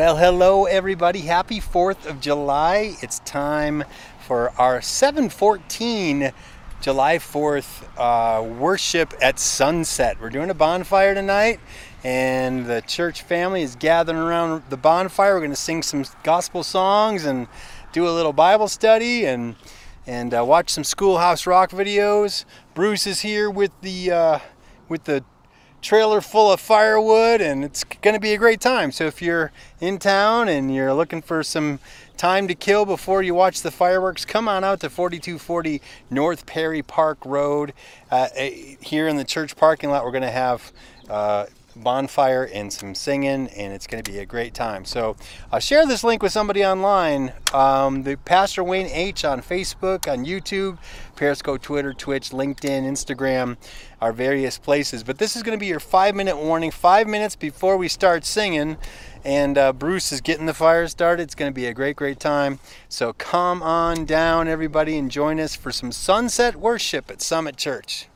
Well, hello everybody. Happy 4th of July. It's time for our 714 July 4th uh, worship at sunset. We're doing a bonfire tonight, and the church family is gathering around the bonfire. We're going to sing some gospel songs and do a little Bible study and and uh, watch some Schoolhouse Rock videos. Bruce is here with the uh, with the trailer full of firewood and it's going to be a great time. So if you're in town and you're looking for some time to kill before you watch the fireworks, come on out to 4240 North Perry Park Road. Uh, here in the church parking lot, we're going to have uh, bonfire and some singing, and it's going to be a great time. So uh, share this link with somebody online. Um, the Pastor Wayne H on Facebook, on YouTube, Periscope, Twitter, Twitch, LinkedIn, Instagram, our various places. But this is going to be your five minute warning, five minutes before we start singing. And uh, Bruce is getting the fire started. It's going to be a great, great time. So come on down, everybody, and join us for some sunset worship at Summit Church.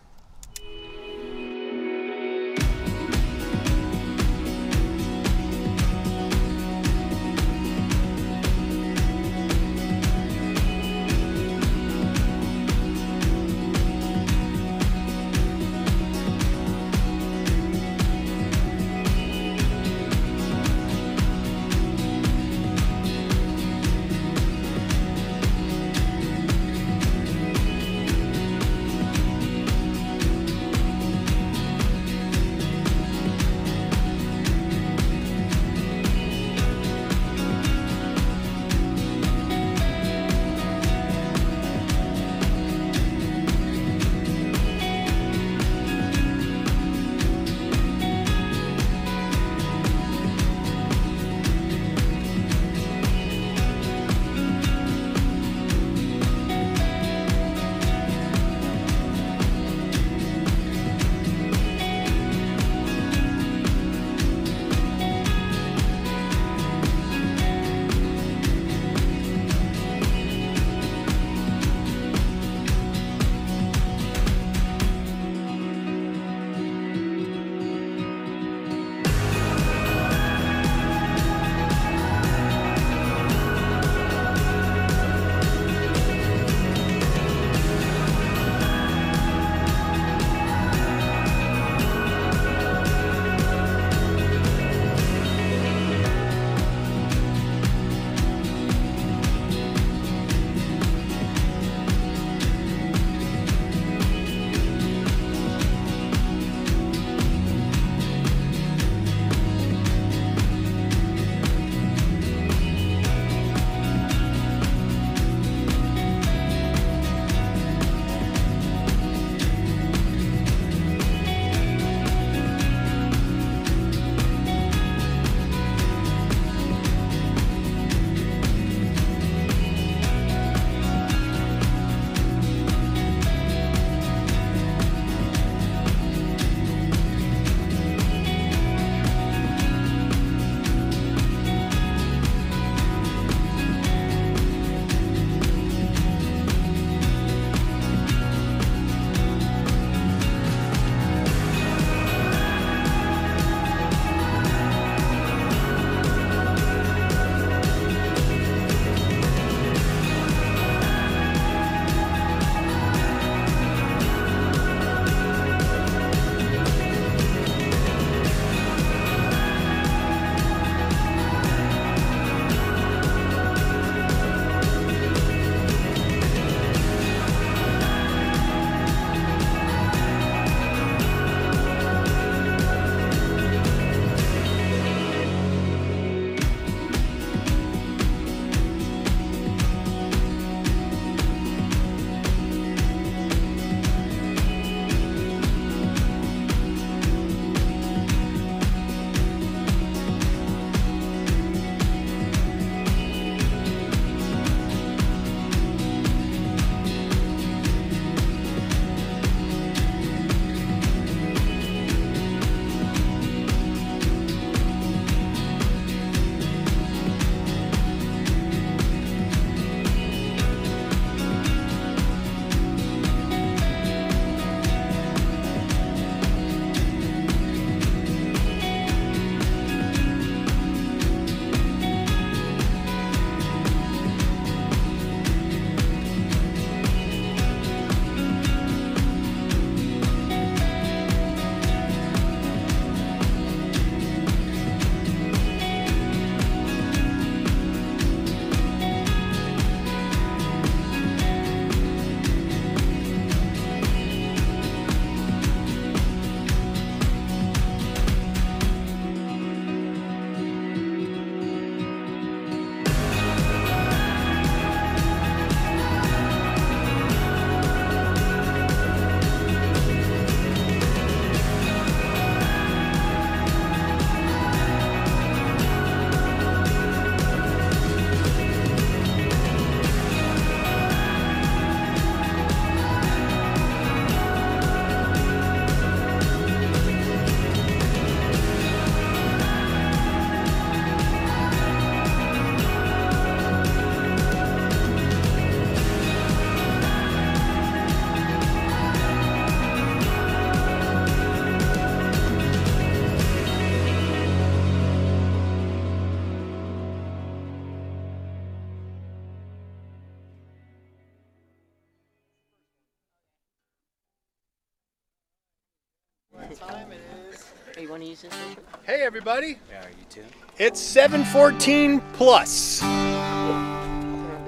Hey everybody, Yeah, are you too? it's 714 plus.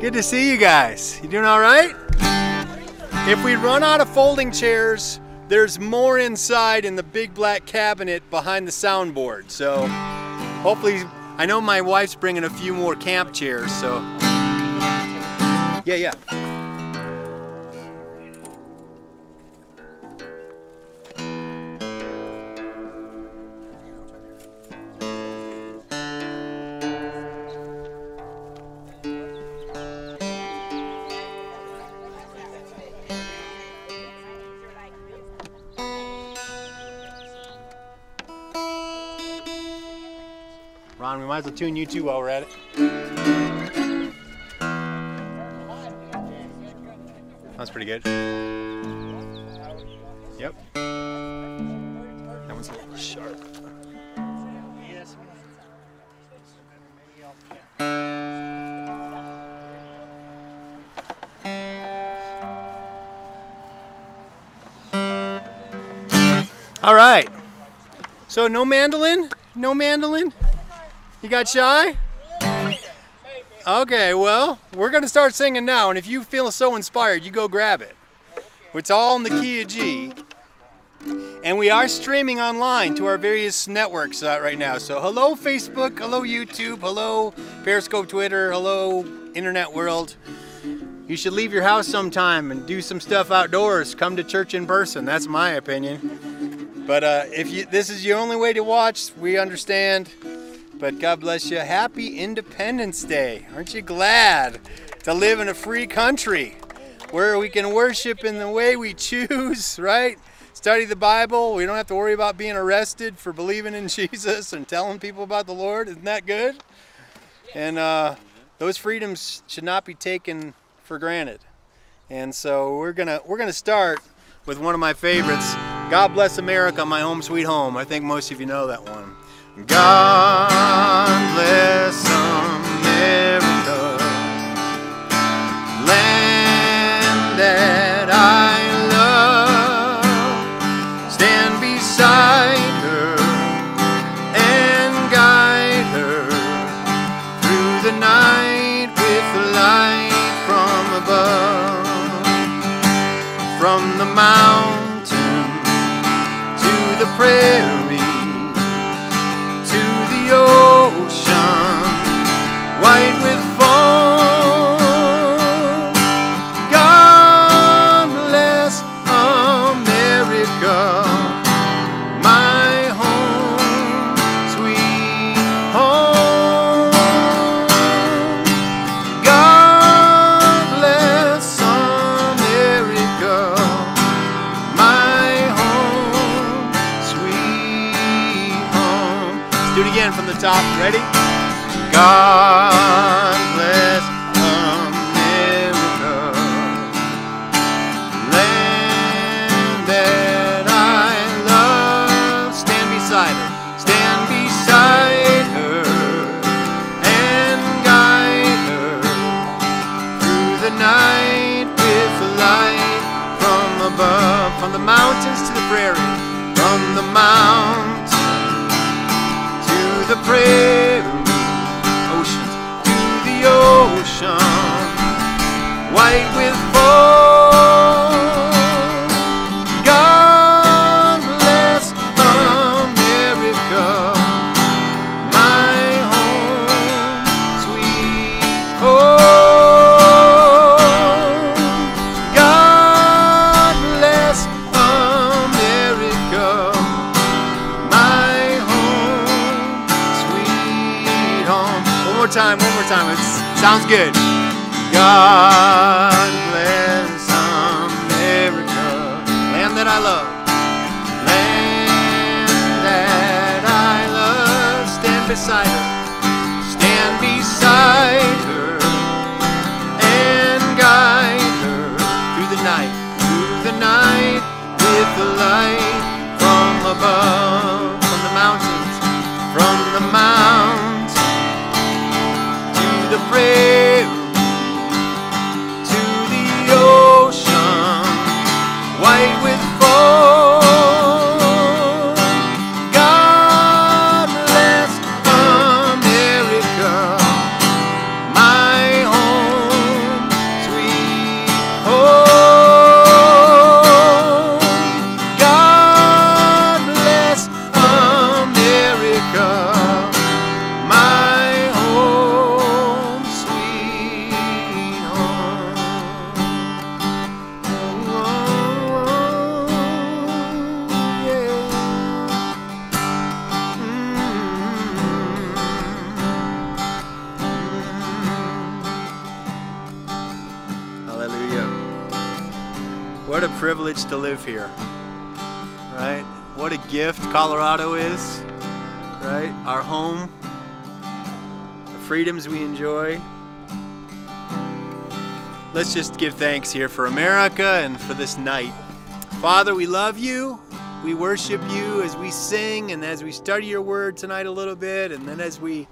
Good to see you guys. You doing all right? If we run out of folding chairs, there's more inside in the big black cabinet behind the soundboard. So hopefully, I know my wife's bringing a few more camp chairs. So yeah, yeah. Ron, we might as well tune you two while we're at it. That's pretty good. Yep. That one's a little sharp. All right. So no mandolin? No mandolin? You got shy? Okay, well, we're going to start singing now, and if you feel so inspired, you go grab it. It's all in the key of G. And we are streaming online to our various networks uh, right now. So, hello, Facebook, hello, YouTube, hello, Periscope, Twitter, hello, Internet World. You should leave your house sometime and do some stuff outdoors. Come to church in person. That's my opinion. But uh, if you, this is your only way to watch, we understand. But God bless you. Happy Independence Day. Aren't you glad to live in a free country where we can worship in the way we choose, right? Study the Bible. We don't have to worry about being arrested for believing in Jesus and telling people about the Lord. Isn't that good? And uh, those freedoms should not be taken for granted. And so we're gonna we're gonna start with one of my favorites. God bless America, my home sweet home. I think most of you know that one. God bless America, land that I love. Stand beside her and guide her through the night with the light from above. From the mountain to the prairie to live here. Right? What a gift Colorado is. Right? Our home. The freedoms we enjoy. Let's just give thanks here for America and for this night. Father, we love you. We worship you as we sing and as we study your word tonight a little bit, and then as we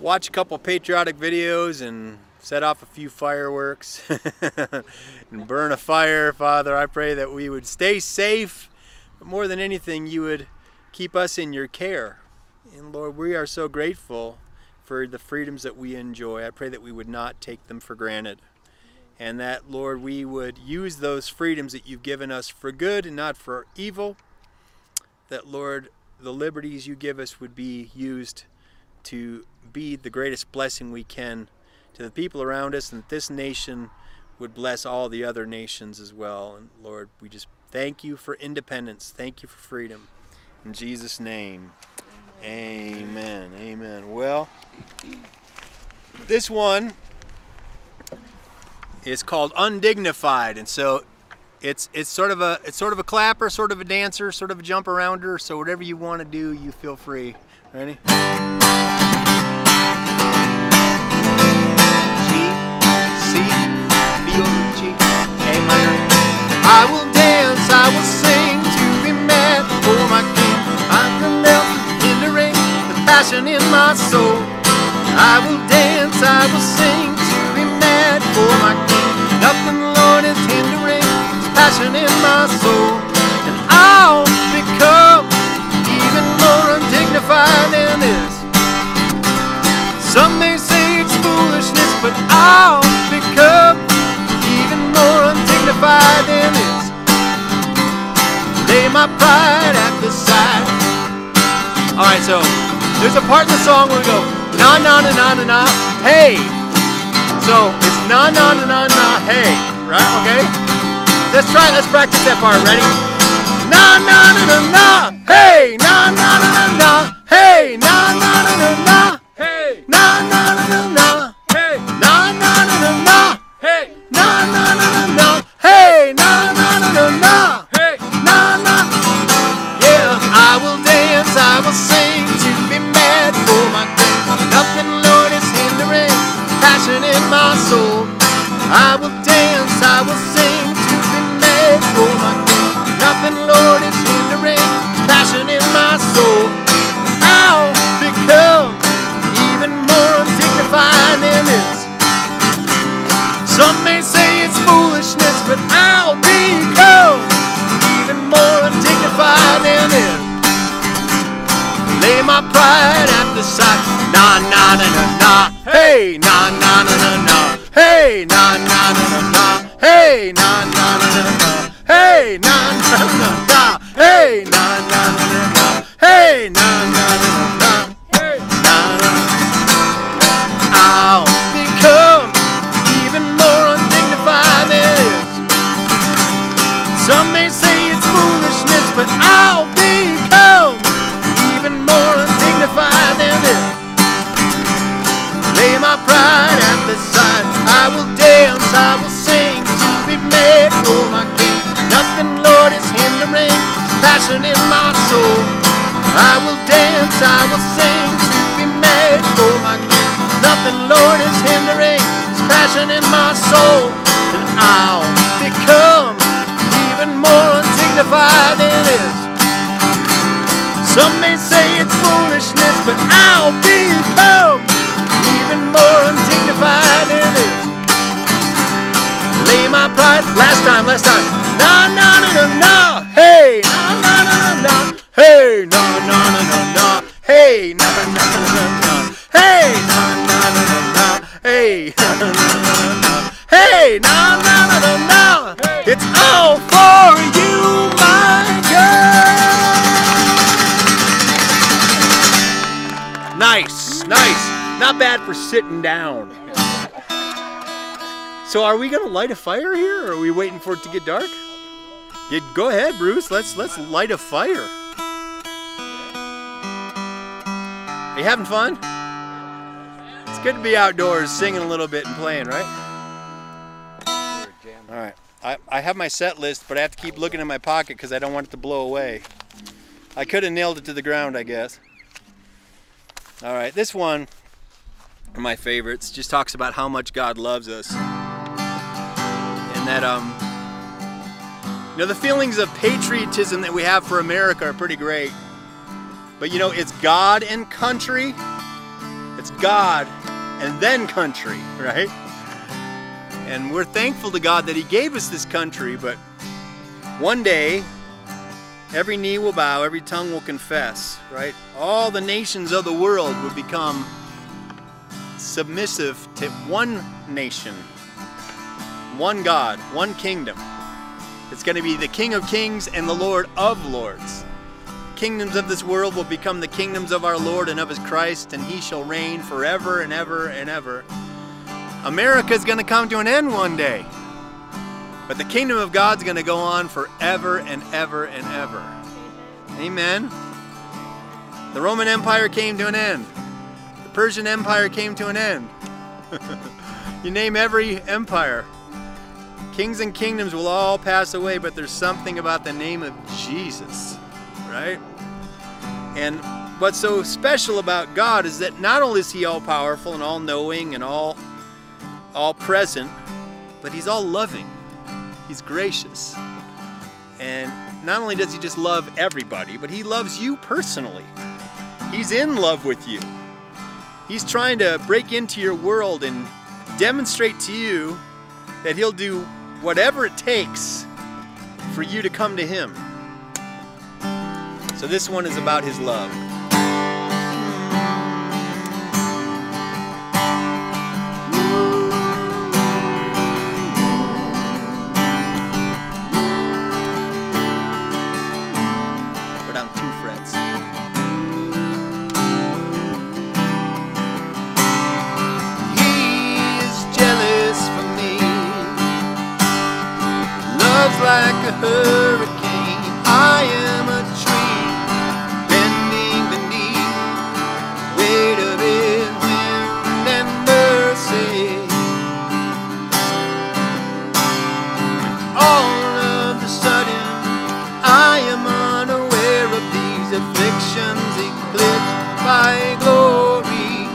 watch a couple patriotic videos and set off a few fireworks and burn a fire, Father. I pray that we would stay safe, but more than anything, you would keep us in your care. And Lord, we are so grateful for the freedoms that we enjoy. I pray that we would not take them for granted. And that, Lord, we would use those freedoms that you've given us for good and not for evil. That, Lord, the liberties you give us would be used to be the greatest blessing we can to the people around us, and that this nation would bless all the other nations as well. And Lord, we just thank you for independence. Thank you for freedom. In Jesus' name, amen. Amen. Well, this one is called Undignified, and so it's it's sort of a it's sort of a clapper, sort of a dancer, sort of a jump arounder. So whatever you want to do, you feel free. Ready? I will dance, I will sing to be mad for oh, my king. I can melt the hindering, the passion in my soul. I will dance, I will sing to be mad for oh, my king. Nothing, Lord, is hindering the passion in my soul. And I'll become even more undignified than this. Some may say it's foolishness, but I'll pride at the side. Alright, so there's a part in the song where we go, na na na na na na, hey. So it's na na na na na, hey. Right? Okay? Let's try, let's practice that part. Ready? Na na na na na, hey. Na na na na na, hey. Na na na na na, Hey! na na na na na, Hey! na na na na na. Hey! Na na na na na, hey, na na na na, na I will dance, I will sing to be mad for my king. Nothing, Lord, is hindering passion in my soul. I'll become even more undignified than this. Some may say it's foolishness, but I'll become even more undignified than it. Lay my pride at the side. Na na na na na. Hey, na na na na na. Hey, na. Hey, na na na na na. Hey, na na na na. Hey, na na na na. Hey, na na na na passion in my soul. I will dance, I will sing to be made for my king. Nothing, Lord, is hindering passion in my soul. And I'll become even more undignified than this. Some may say it's foolishness, but I'll become even more undignified than this. Lay my pride. Last time, last time. Na na na na na. Hey, na na na na na. Hey, na na na na na. Hey, na na na na na. Hey, na na na na na. Hey, na na na na na. It's all for you, my girl. Nice, nice. Not bad for sitting down. So are we gonna light a fire here or are we waiting for it to get dark? Yeah, go ahead, Bruce. Let's let's light a fire. Are you having fun? It's good to be outdoors singing a little bit and playing, right? All right. I, I have my set list, but I have to keep looking in my pocket because I don't want it to blow away. I could have nailed it to the ground, I guess. All right, this one, of my favorites, just talks about how much God loves us. And that, um, you know, the feelings of patriotism that we have for America are pretty great. But you know, it's God and country. It's God and then country, right? And we're thankful to God that He gave us this country, but one day, every knee will bow, every tongue will confess, right? All the nations of the world will become submissive to one nation, one God, one kingdom. It's going to be the King of Kings and the Lord of Lords. Kingdoms of this world will become the kingdoms of our Lord and of His Christ, and He shall reign forever and ever and ever. America is going to come to an end one day. But the kingdom of God's going to go on forever and ever and ever. Amen. The Roman Empire came to an end. The Persian Empire came to an end. you name every empire. Kings and kingdoms will all pass away, but there's something about the name of Jesus, right? And what's so special about God is that not only is He all powerful and all knowing and all all present, but he's all loving. He's gracious. And not only does he just love everybody, but he loves you personally. He's in love with you. He's trying to break into your world and demonstrate to you that he'll do whatever it takes for you to come to him. So this one is about his love. He is jealous from me. Love's like a hurricane. I by glory.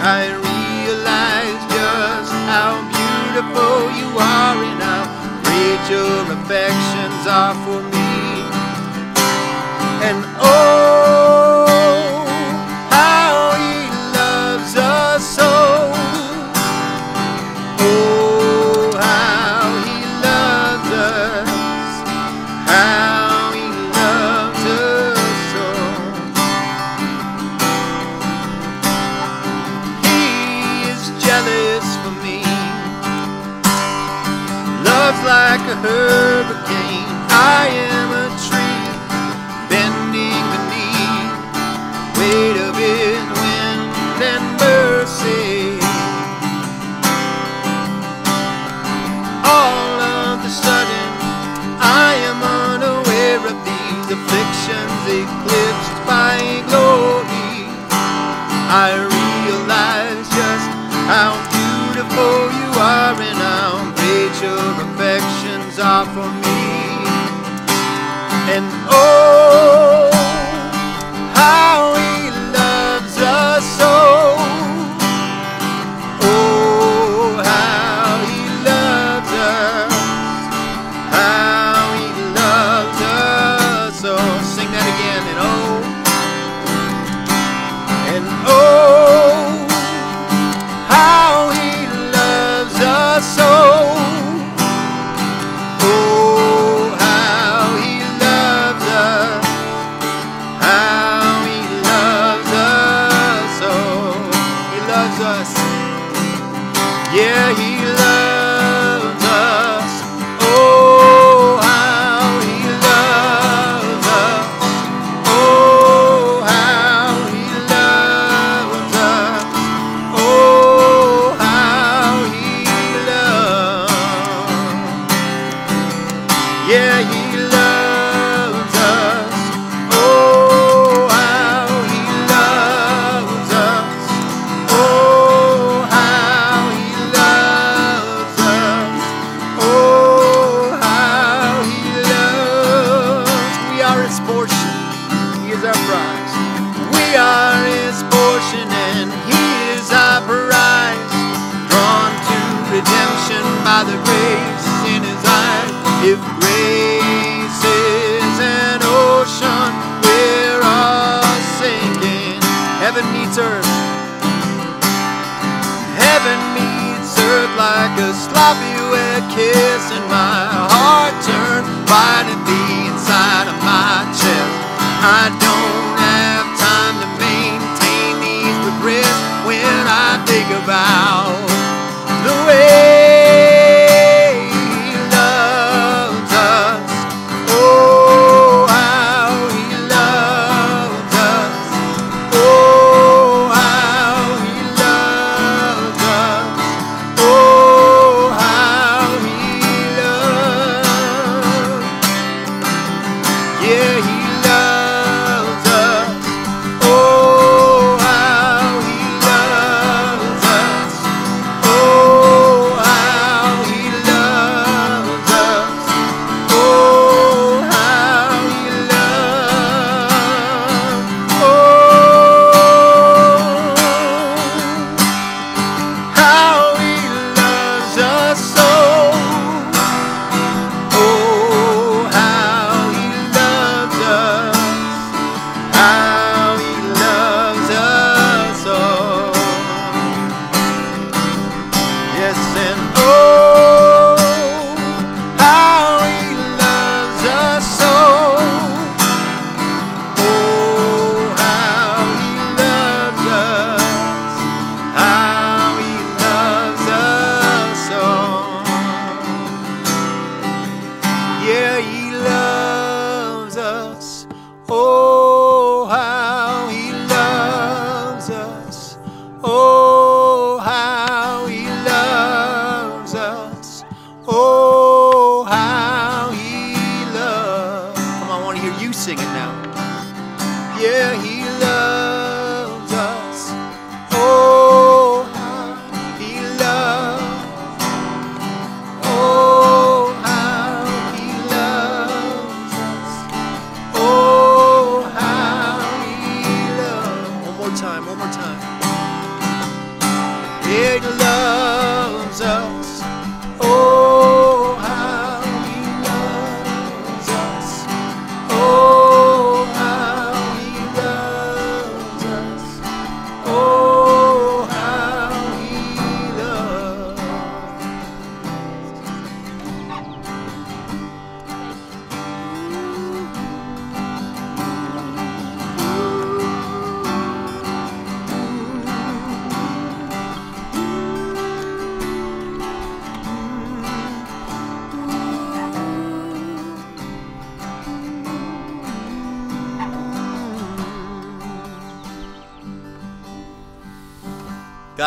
I realize just how beautiful you are and how great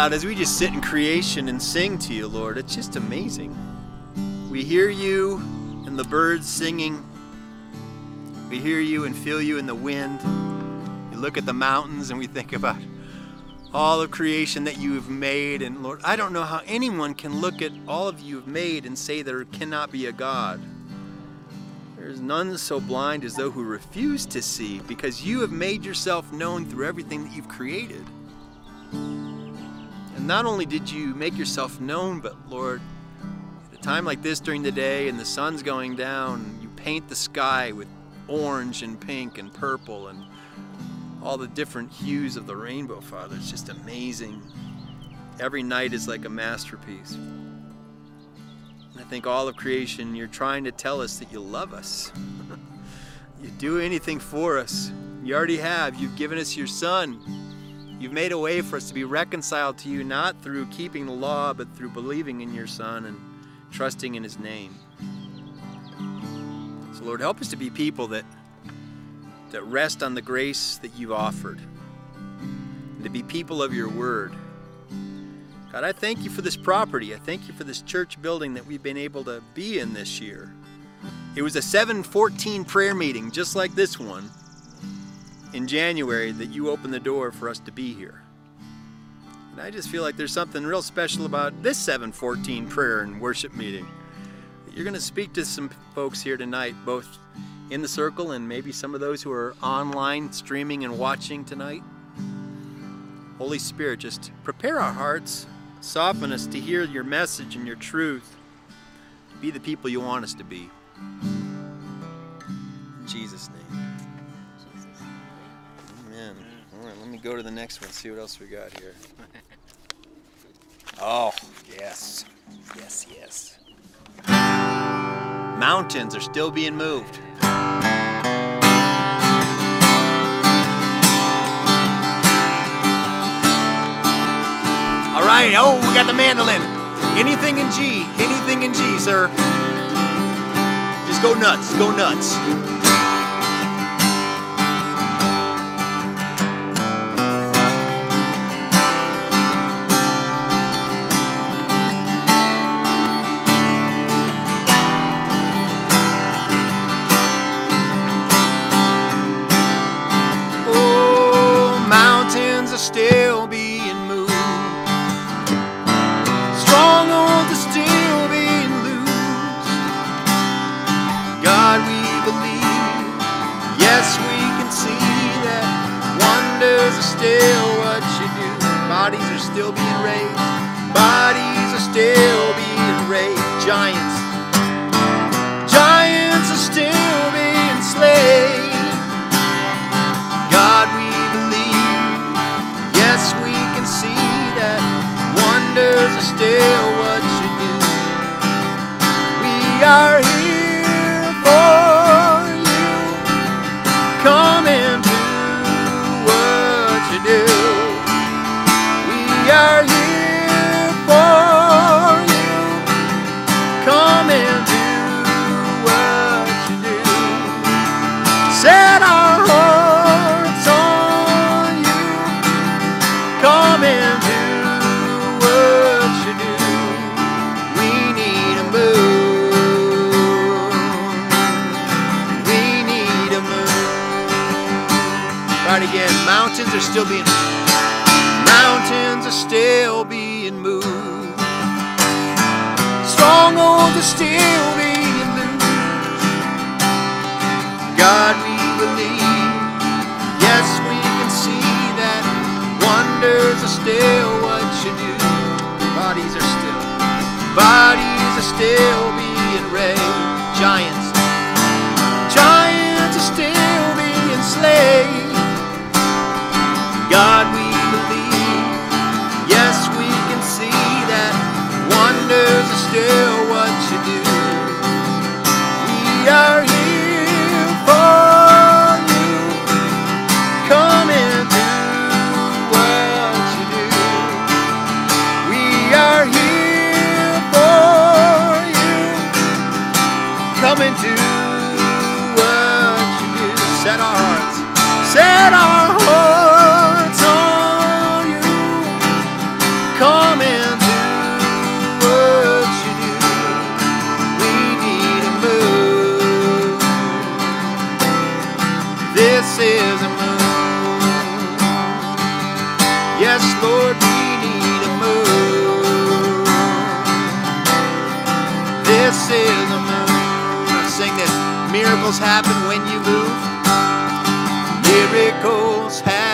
God, as we just sit in creation and sing to you, Lord, it's just amazing. We hear you and the birds singing. We hear you and feel you in the wind. We look at the mountains and we think about all of creation that you have made. And Lord, I don't know how anyone can look at all of you have made and say there cannot be a God. There's none so blind as those who refuse to see, because you have made yourself known through everything that you've created. Not only did you make yourself known, but Lord, at a time like this during the day and the sun's going down, you paint the sky with orange and pink and purple and all the different hues of the rainbow, Father. It's just amazing. Every night is like a masterpiece. And I think all of creation, you're trying to tell us that you love us. you do anything for us. You already have. You've given us your Son. You've made a way for us to be reconciled to you, not through keeping the law, but through believing in your Son and trusting in his name. So, Lord, help us to be people that, that rest on the grace that you've offered, and to be people of your word. God, I thank you for this property. I thank you for this church building that we've been able to be in this year. It was a 714 prayer meeting, just like this one, in January that you opened the door for us to be here. And I just feel like there's something real special about this 714 prayer and worship meeting. You're going to speak to some folks here tonight, both in the circle and maybe some of those who are online streaming and watching tonight. Holy Spirit, just prepare our hearts, soften us to hear your message and your truth, be the people you want us to be. In Jesus' name. go to the next one, see what else we got here. oh, yes. Yes, yes. Mountains are still being moved. All right, oh, we got the mandolin. Anything in G, anything in G, sir. Just go nuts, go nuts. are still what you do. Bodies are still being raised. Bodies are still being raised. Giants. Giants are still being slain. God, we believe. Yes, we can see that wonders are still what you do. We are are still being mountains are still being moved. Strongholds are still being moved. God, we believe. Yes, we can see that wonders are still what you do. Bodies are still. Bodies are still. Miracles happen when you move. Miracles happen.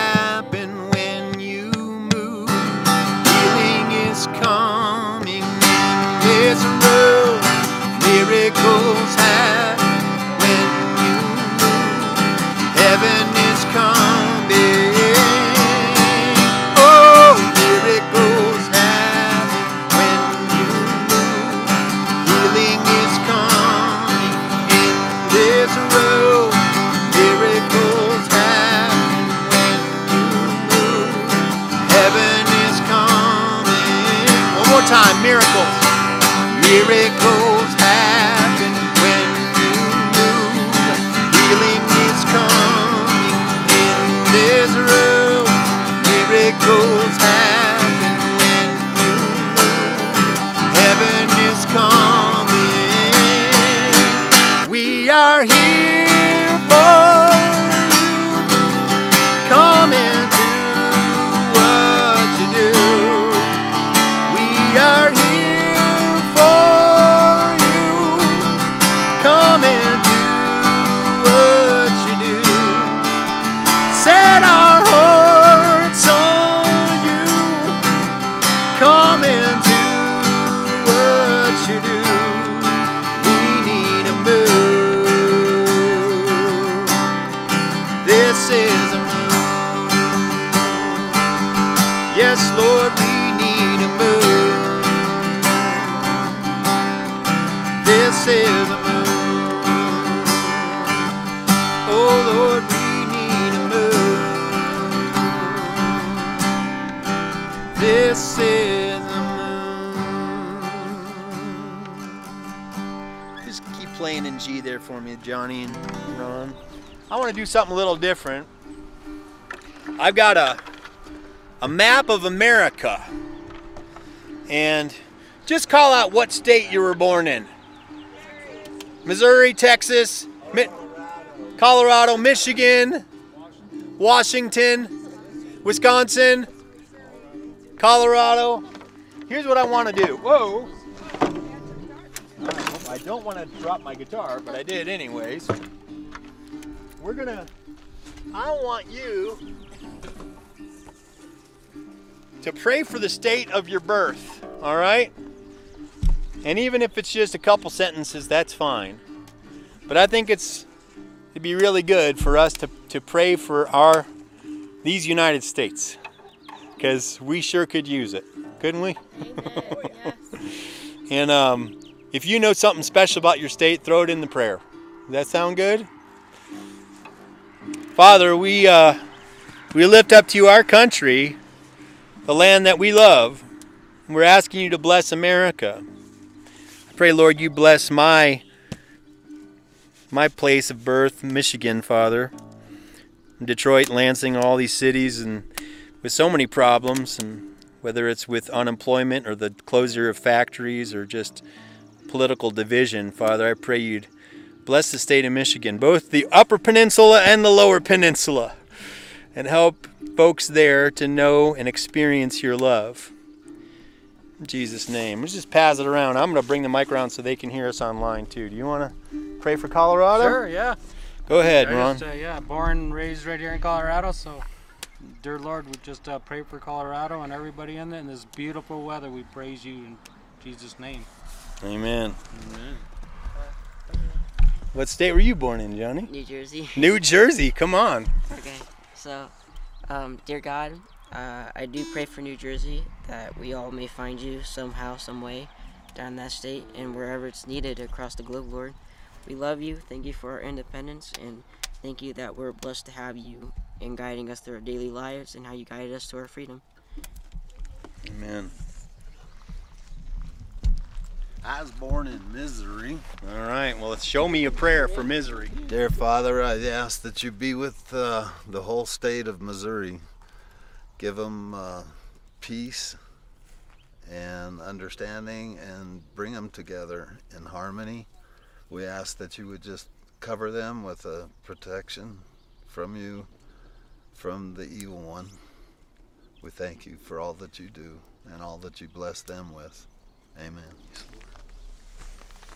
Want to do something a little different. I've got a a map of America. And just call out what state you were born in. Missouri, Texas, Mi- Colorado, Michigan, Washington, Wisconsin, Colorado. Here's what I want to do. Whoa. I don't want to drop my guitar, but I did anyways. We're gonna. I want you to pray for the state of your birth, all right? And even if it's just a couple sentences, that's fine. But I think it's it'd be really good for us to, to pray for our these United States. Because we sure could use it, couldn't we? Amen. yes. And um, if you know something special about your state, throw it in the prayer. Does that sound good? Father, we uh, we lift up to you our country, the land that we love. We're asking you to bless America. I pray, Lord, you bless my my place of birth, Michigan, Father. Detroit, Lansing, all these cities, and with so many problems, and whether it's with unemployment or the closure of factories or just political division, Father, I pray you'd bless the state of Michigan, both the Upper Peninsula and the Lower Peninsula, and help folks there to know and experience your love. In Jesus' name. Let's just pass it around. I'm going to bring the mic around so they can hear us online too. Do you want to pray for Colorado? Sure, yeah. Go ahead, I Ron. just, uh, yeah, born and raised right here in Colorado, so dear Lord, we just uh, pray for Colorado and everybody in it. In this beautiful weather, we praise you in Jesus' name. Amen. Amen. What state were you born in, Johnny? New Jersey. New Jersey. Come on. Okay, so, um, dear God, uh, I do pray for New Jersey that we all may find you somehow, some way, down that state and wherever it's needed across the globe, Lord. We love you. Thank you for our independence, and thank you that we're blessed to have you in guiding us through our daily lives and how you guided us to our freedom. Amen. I was born in misery. All right. Well, let's show me a prayer for misery. Dear Father, I ask that you be with uh, the whole state of Missouri. Give them uh, peace and understanding and bring them together in harmony. We ask that you would just cover them with a protection from you, from the evil one. We thank you for all that you do and all that you bless them with. Amen.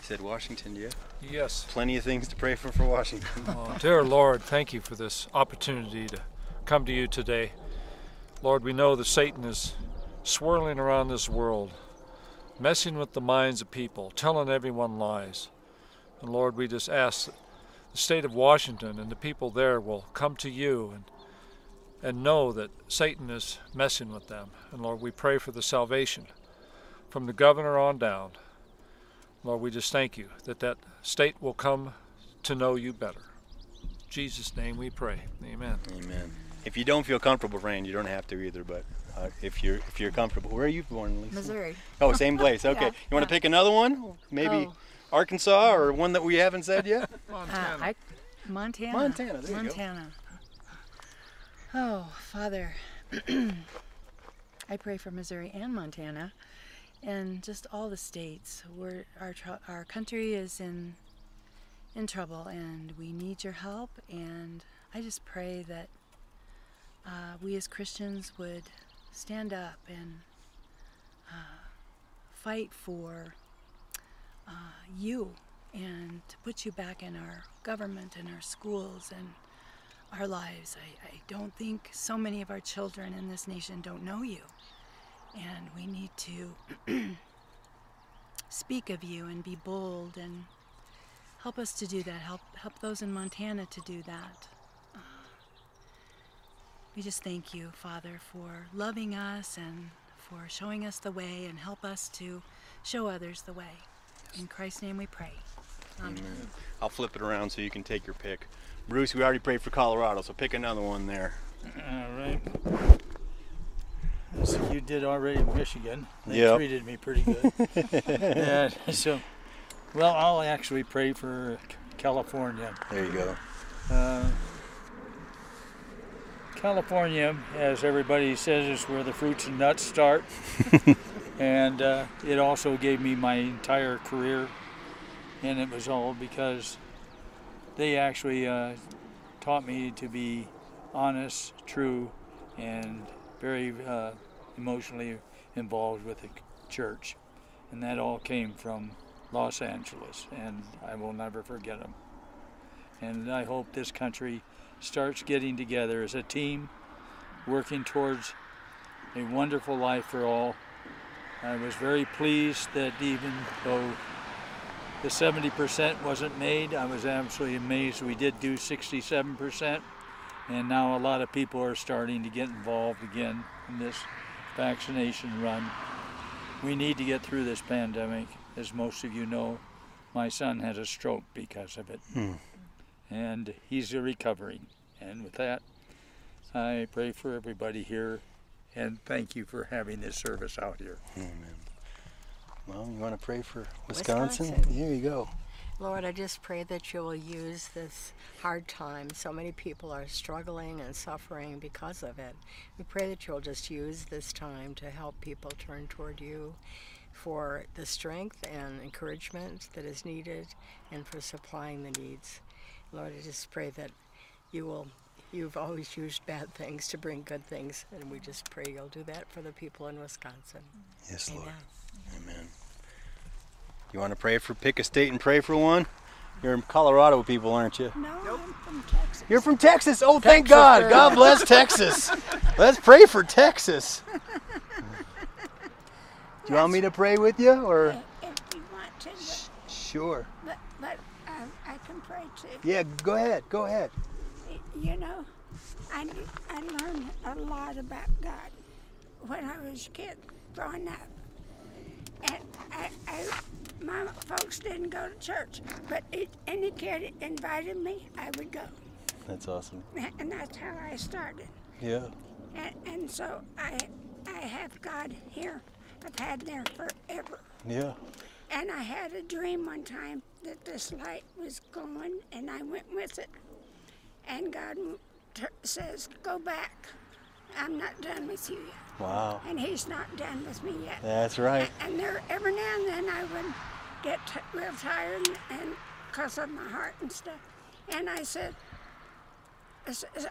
Said Washington, do you? have Yes. Plenty of things to pray for for Washington. Oh, dear Lord, thank you for this opportunity to come to you today. Lord, we know that Satan is swirling around this world, messing with the minds of people, telling everyone lies. And Lord, we just ask that the state of Washington and the people there will come to you and and know that Satan is messing with them. And Lord, we pray for the salvation from the governor on down. Lord, we just thank you that that state will come to know you better. In Jesus' name we pray. Amen. Amen. If you don't feel comfortable praying, you don't have to either. But uh, if you're if you're comfortable, where are you born, Lisa? Missouri. Oh, same place. Okay. Yeah, you want to yeah. pick another one? Maybe Oh. Arkansas or one that we haven't said yet? Uh, I, Montana. Montana, there you go. Montana. Oh, Father, I pray for Missouri and Montana, and just all the states. We're, our our country is in in trouble, and we need your help. And I just pray that uh, we as Christians would stand up and uh, fight for uh, you and to put you back in our government and our schools and our lives. I, I don't think so many of our children in this nation don't know you. And we need to speak of you and be bold and help us to do that. Help help those in Montana to do that. Uh, we just thank you, Father, for loving us and for showing us the way and help us to show others the way. In Christ's name we pray. Amen. I'll flip it around so you can take your pick. Bruce, we already prayed for Colorado, so pick another one there. All right. So you did already in Michigan. They Yep. treated me pretty good. and so, well, I'll actually pray for California. There you go. Uh, California, as everybody says, is where the fruits and nuts start. and uh, it also gave me my entire career. And it was all because they actually uh, taught me to be honest, true, and very uh, emotionally involved with the church. And that all came from Los Angeles, and I will never forget them. And I hope this country starts getting together as a team, working towards a wonderful life for all. I was very pleased that even though the 70% wasn't made, I was absolutely amazed we did do 67%. And now a lot of people are starting to get involved again in this vaccination run. We need to get through this pandemic. As most of you know, my son had a stroke because of it hmm. and he's recovering. And with that, I pray for everybody here and thank you for having this service out here. Amen. Well, you want to pray for Wisconsin? Wisconsin. Here you go. Lord, I just pray that you will use this hard time. So many people are struggling and suffering because of it. We pray that you'll just use this time to help people turn toward you for the strength and encouragement that is needed and for supplying the needs. Lord, I just pray that you will. You've always used bad things to bring good things, and we just pray you'll do that for the people in Wisconsin. Yes, Lord. Amen. Amen. You want to pray for pick a state and pray for one? You're in Colorado people, aren't you? No, I'm from Texas. You're from Texas. Oh, thank God. God bless Texas. Let's pray for Texas. Do you want me to pray with you or? If you want to, but, Sure. but, but um, I can pray too. Yeah, go ahead. Go ahead. You know, I, I learned a lot about God when I was a kid growing up. And I, I, my folks didn't go to church, but it, any kid invited me, I would go. That's awesome. And that's how I started. Yeah. And, and so I, I have God here. I've had there forever. Yeah. And I had a dream one time that this light was going, and I went with it. And God t- says, Go back. I'm not done with you yet. Wow. And He's not done with me yet. That's right. And there, every now and then I would get t- real tired and because of my heart and stuff. And I said,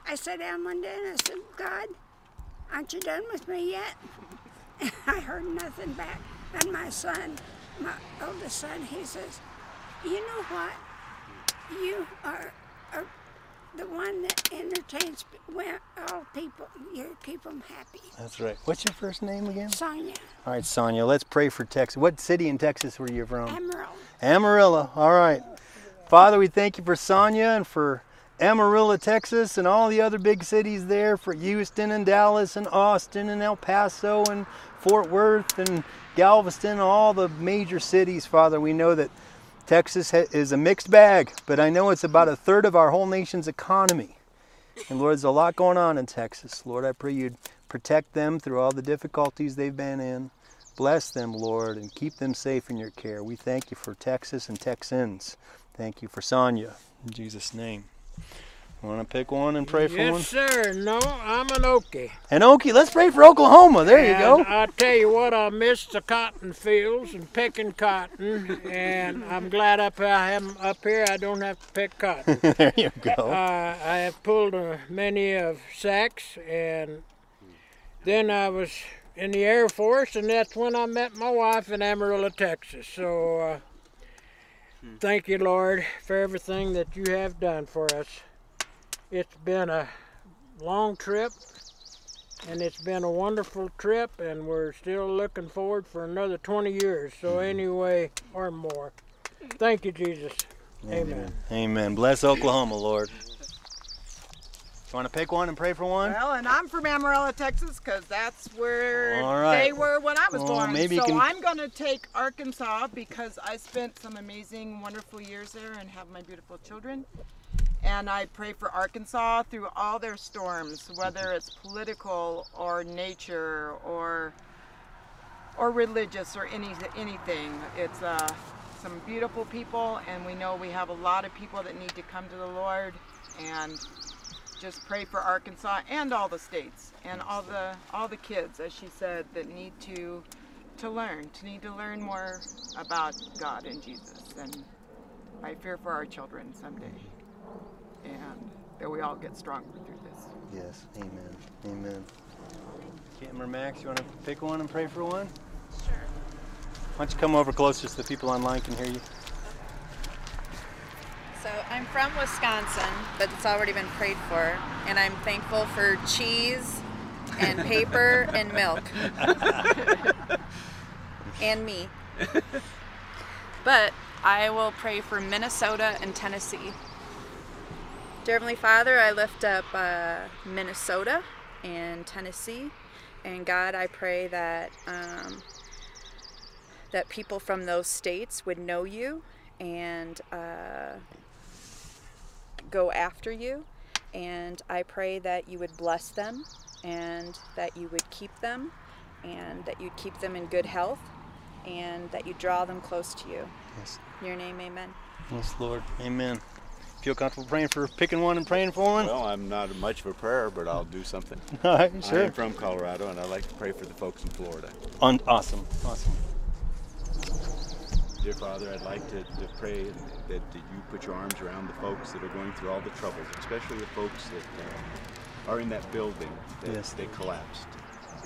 I sat down one day and I said, God, aren't you done with me yet? And I heard nothing back. And my son, my oldest son, he says, You know what? You are, are the one that entertains well, all people. You keep them happy. That's right. What's your first name again? Sonia, All right, Sonia, let's pray for Texas. What city in Texas were you from? Emerald. Amarillo. All right. Father, we thank you for Sonia and for Amarillo, Texas, and all the other big cities there, for Houston and Dallas and Austin and El Paso and Fort Worth and Galveston, all the major cities, Father. We know that Texas is a mixed bag, but I know it's about a third of our whole nation's economy. And Lord, there's a lot going on in Texas. Lord, I pray you'd protect them through all the difficulties they've been in. Bless them, Lord, and keep them safe in your care. We thank you for Texas and Texans. Thank you for Sonia. In Jesus' name. Want to pick one and pray for yes, one? Yes, sir. No, I'm an Okie. An Okie, let's pray for Oklahoma. There you go. I tell you what, I miss the cotton fields and picking cotton, and I'm glad up I am up here. I don't have to pick cotton. there you go. Uh, I have pulled uh, many of sacks, and then I was in the Air Force, and that's when I met my wife in Amarillo, Texas. So, uh, thank you, Lord, for everything that you have done for us. It's been a long trip, and it's been a wonderful trip, and we're still looking forward for another 20 years. So, mm-hmm. anyway, or more. Thank you, Jesus. Amen. Amen. Bless Oklahoma, Lord. You want to pick one and pray for one? Well, and I'm from Amarillo, Texas, because that's where All right. they were when I was Well, born. maybe so can- I'm going to take Arkansas because I spent some amazing, wonderful years there and have my beautiful children. And I pray for Arkansas through all their storms, whether it's political or nature or or religious or any anything. It's uh, some beautiful people, and we know we have a lot of people that need to come to the Lord and just pray for Arkansas and all the states and all the all the kids, as she said, that need to to learn, to need to learn more about God and Jesus. And I fear for our children someday, and that we all get stronger through this. Yes. Amen. Amen. Cameron Max, you want to pick one and pray for one? Sure. Why don't you come over closer so the people online can hear you? So I'm from Wisconsin, but it's already been prayed for, and I'm thankful for cheese and paper and milk. and me. But I will pray for Minnesota and Tennessee. Dear Heavenly Father, I lift up uh, Minnesota and Tennessee, and God, I pray that um, that people from those states would know you and uh, go after you. And I pray that you would bless them and that you would keep them and that you'd keep them in good health and that you draw them close to you. Yes. In your name, amen. Yes, Lord. Amen. Feel comfortable praying for picking one and praying for one? Well, I'm not much of a prayer, but I'll do something. All right, sure. I'm from Colorado, and I like to pray for the folks in Florida. Un- awesome. Awesome. Dear Father, I'd like to, to pray that, that you put your arms around the folks that are going through all the troubles, especially the folks that uh, are in that building that Yes. they collapsed.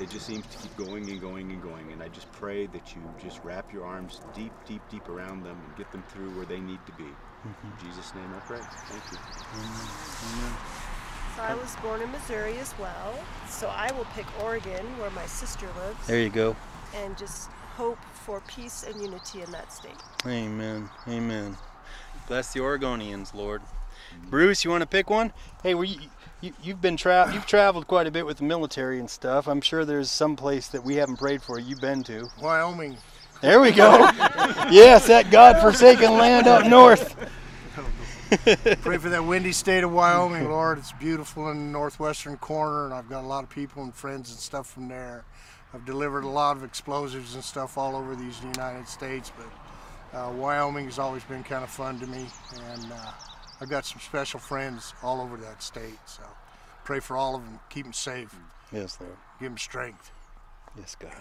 It just seems to keep going and going and going, and I just pray that you just wrap your arms deep, deep, deep around them and get them through where they need to be. In Jesus' name I pray. Thank you. Amen. Amen. So I was born in Missouri as well. So I will pick Oregon, where my sister lives. There you go. And just hope for peace and unity in that state. Amen. Amen. Bless the Oregonians, Lord. Bruce, you want to pick one? Hey, were you, you you've been tra- you've traveled quite a bit with the military and stuff. I'm sure there's some place that we haven't prayed for you've been to. Wyoming. There we go. yes, that God-forsaken land up north. Pray for that windy state of Wyoming, Lord. It's beautiful in the northwestern corner, and I've got a lot of people and friends and stuff from there. I've delivered a lot of explosives and stuff all over these United States, but uh, Wyoming has always been kind of fun to me, and uh, I've got some special friends all over that state. So pray for all of them. Keep them safe. Yes, Lord. Give them strength. Yes, God.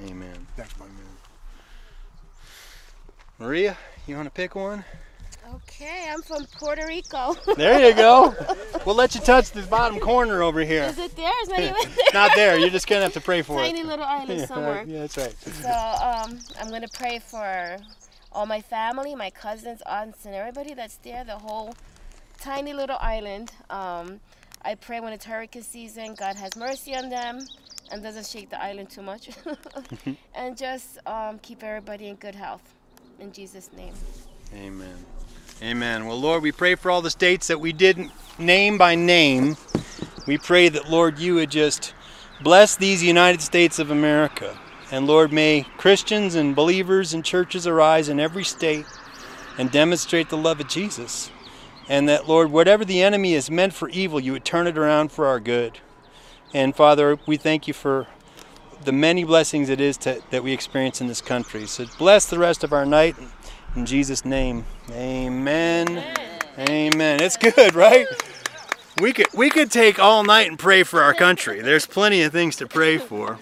Amen. Amen. Thanks, Mike. Maria, you want to pick one? Okay, I'm from Puerto Rico. There you go. We'll let you touch this bottom corner over here. Is it there? It's not even there. Not there. You're just gonna have to pray for it. Tiny little island Yeah, somewhere. Yeah, that's right. So um, I'm gonna pray for all my family, my cousins, aunts, and everybody that's there. The whole tiny little island. Um, I pray when it's hurricane season, God has mercy on them and doesn't shake the island too much, and just um, keep everybody in good health. In Jesus' name. Amen. Amen. Well, Lord, we pray for all the states that we didn't name by name. We pray that, Lord, you would just bless these United States of America. And Lord, may Christians and believers and churches arise in every state and demonstrate the love of Jesus. And that, Lord, whatever the enemy is meant for evil, you would turn it around for our good. And Father, we thank you for the many blessings it is to, that we experience in this country. So bless the rest of our night. In Jesus' name, amen. Amen. It's good, right? We could we could take all night and pray for our country. There's plenty of things to pray for.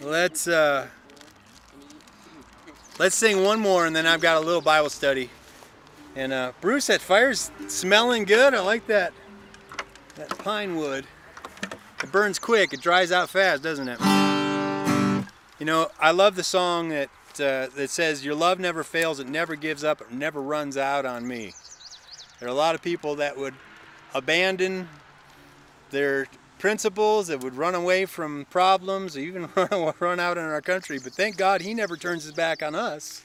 Let's uh, let's sing one more, and then I've got a little Bible study. And uh, Bruce, that fire's smelling good. I like that that pine wood. It burns quick. It dries out fast, doesn't it? You know, I love the song that uh, that says, "Your love never fails. It never gives up. It never runs out on me." There are a lot of people that would abandon their principles, that would run away from problems, or even run, out in our country. But thank God He never turns His back on us,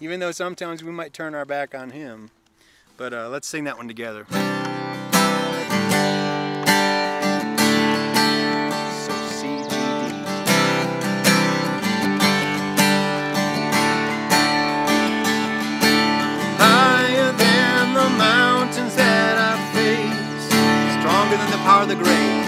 even though sometimes we might turn our back on Him. But uh, let's sing that one together. Than the power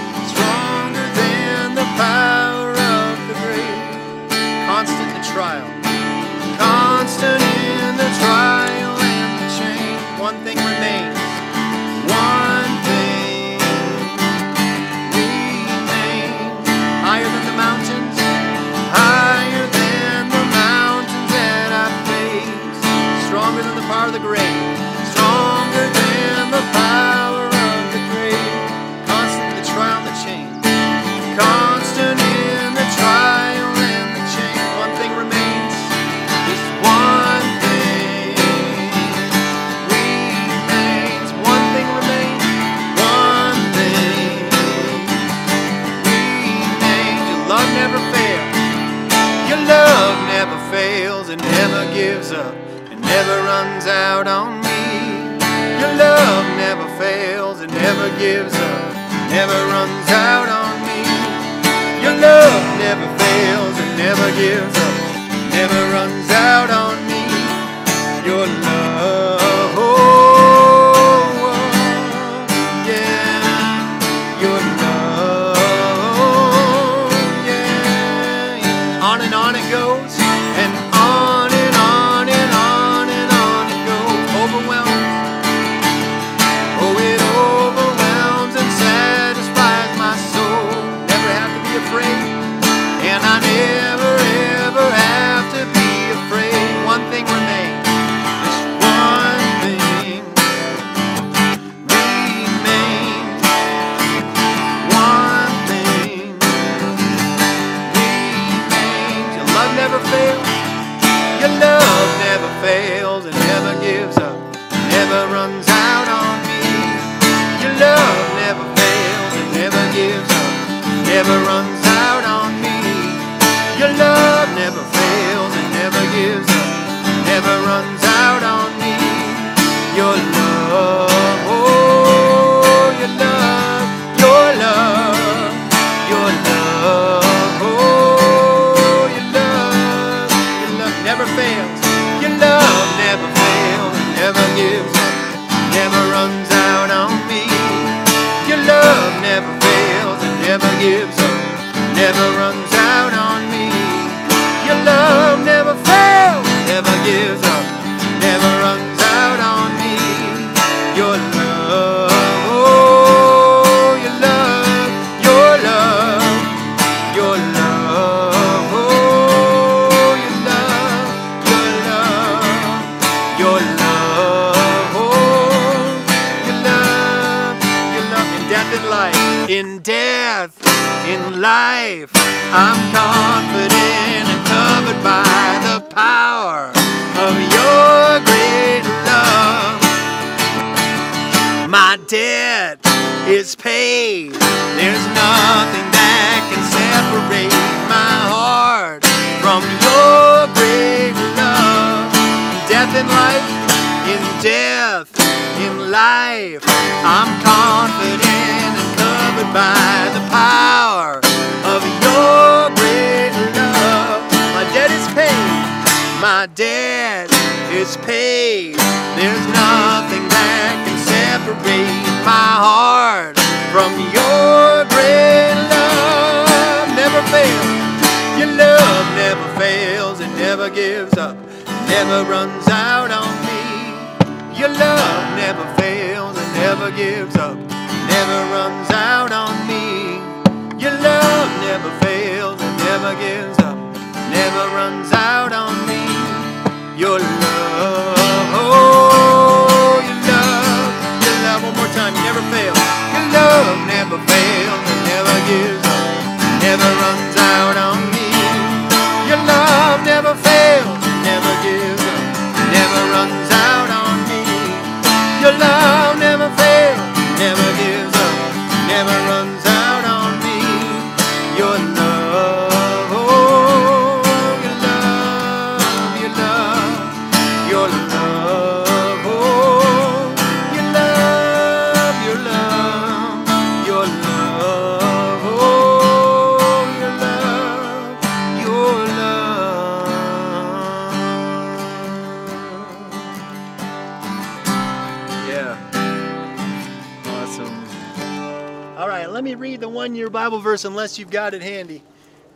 year Bible verse unless you've got it handy.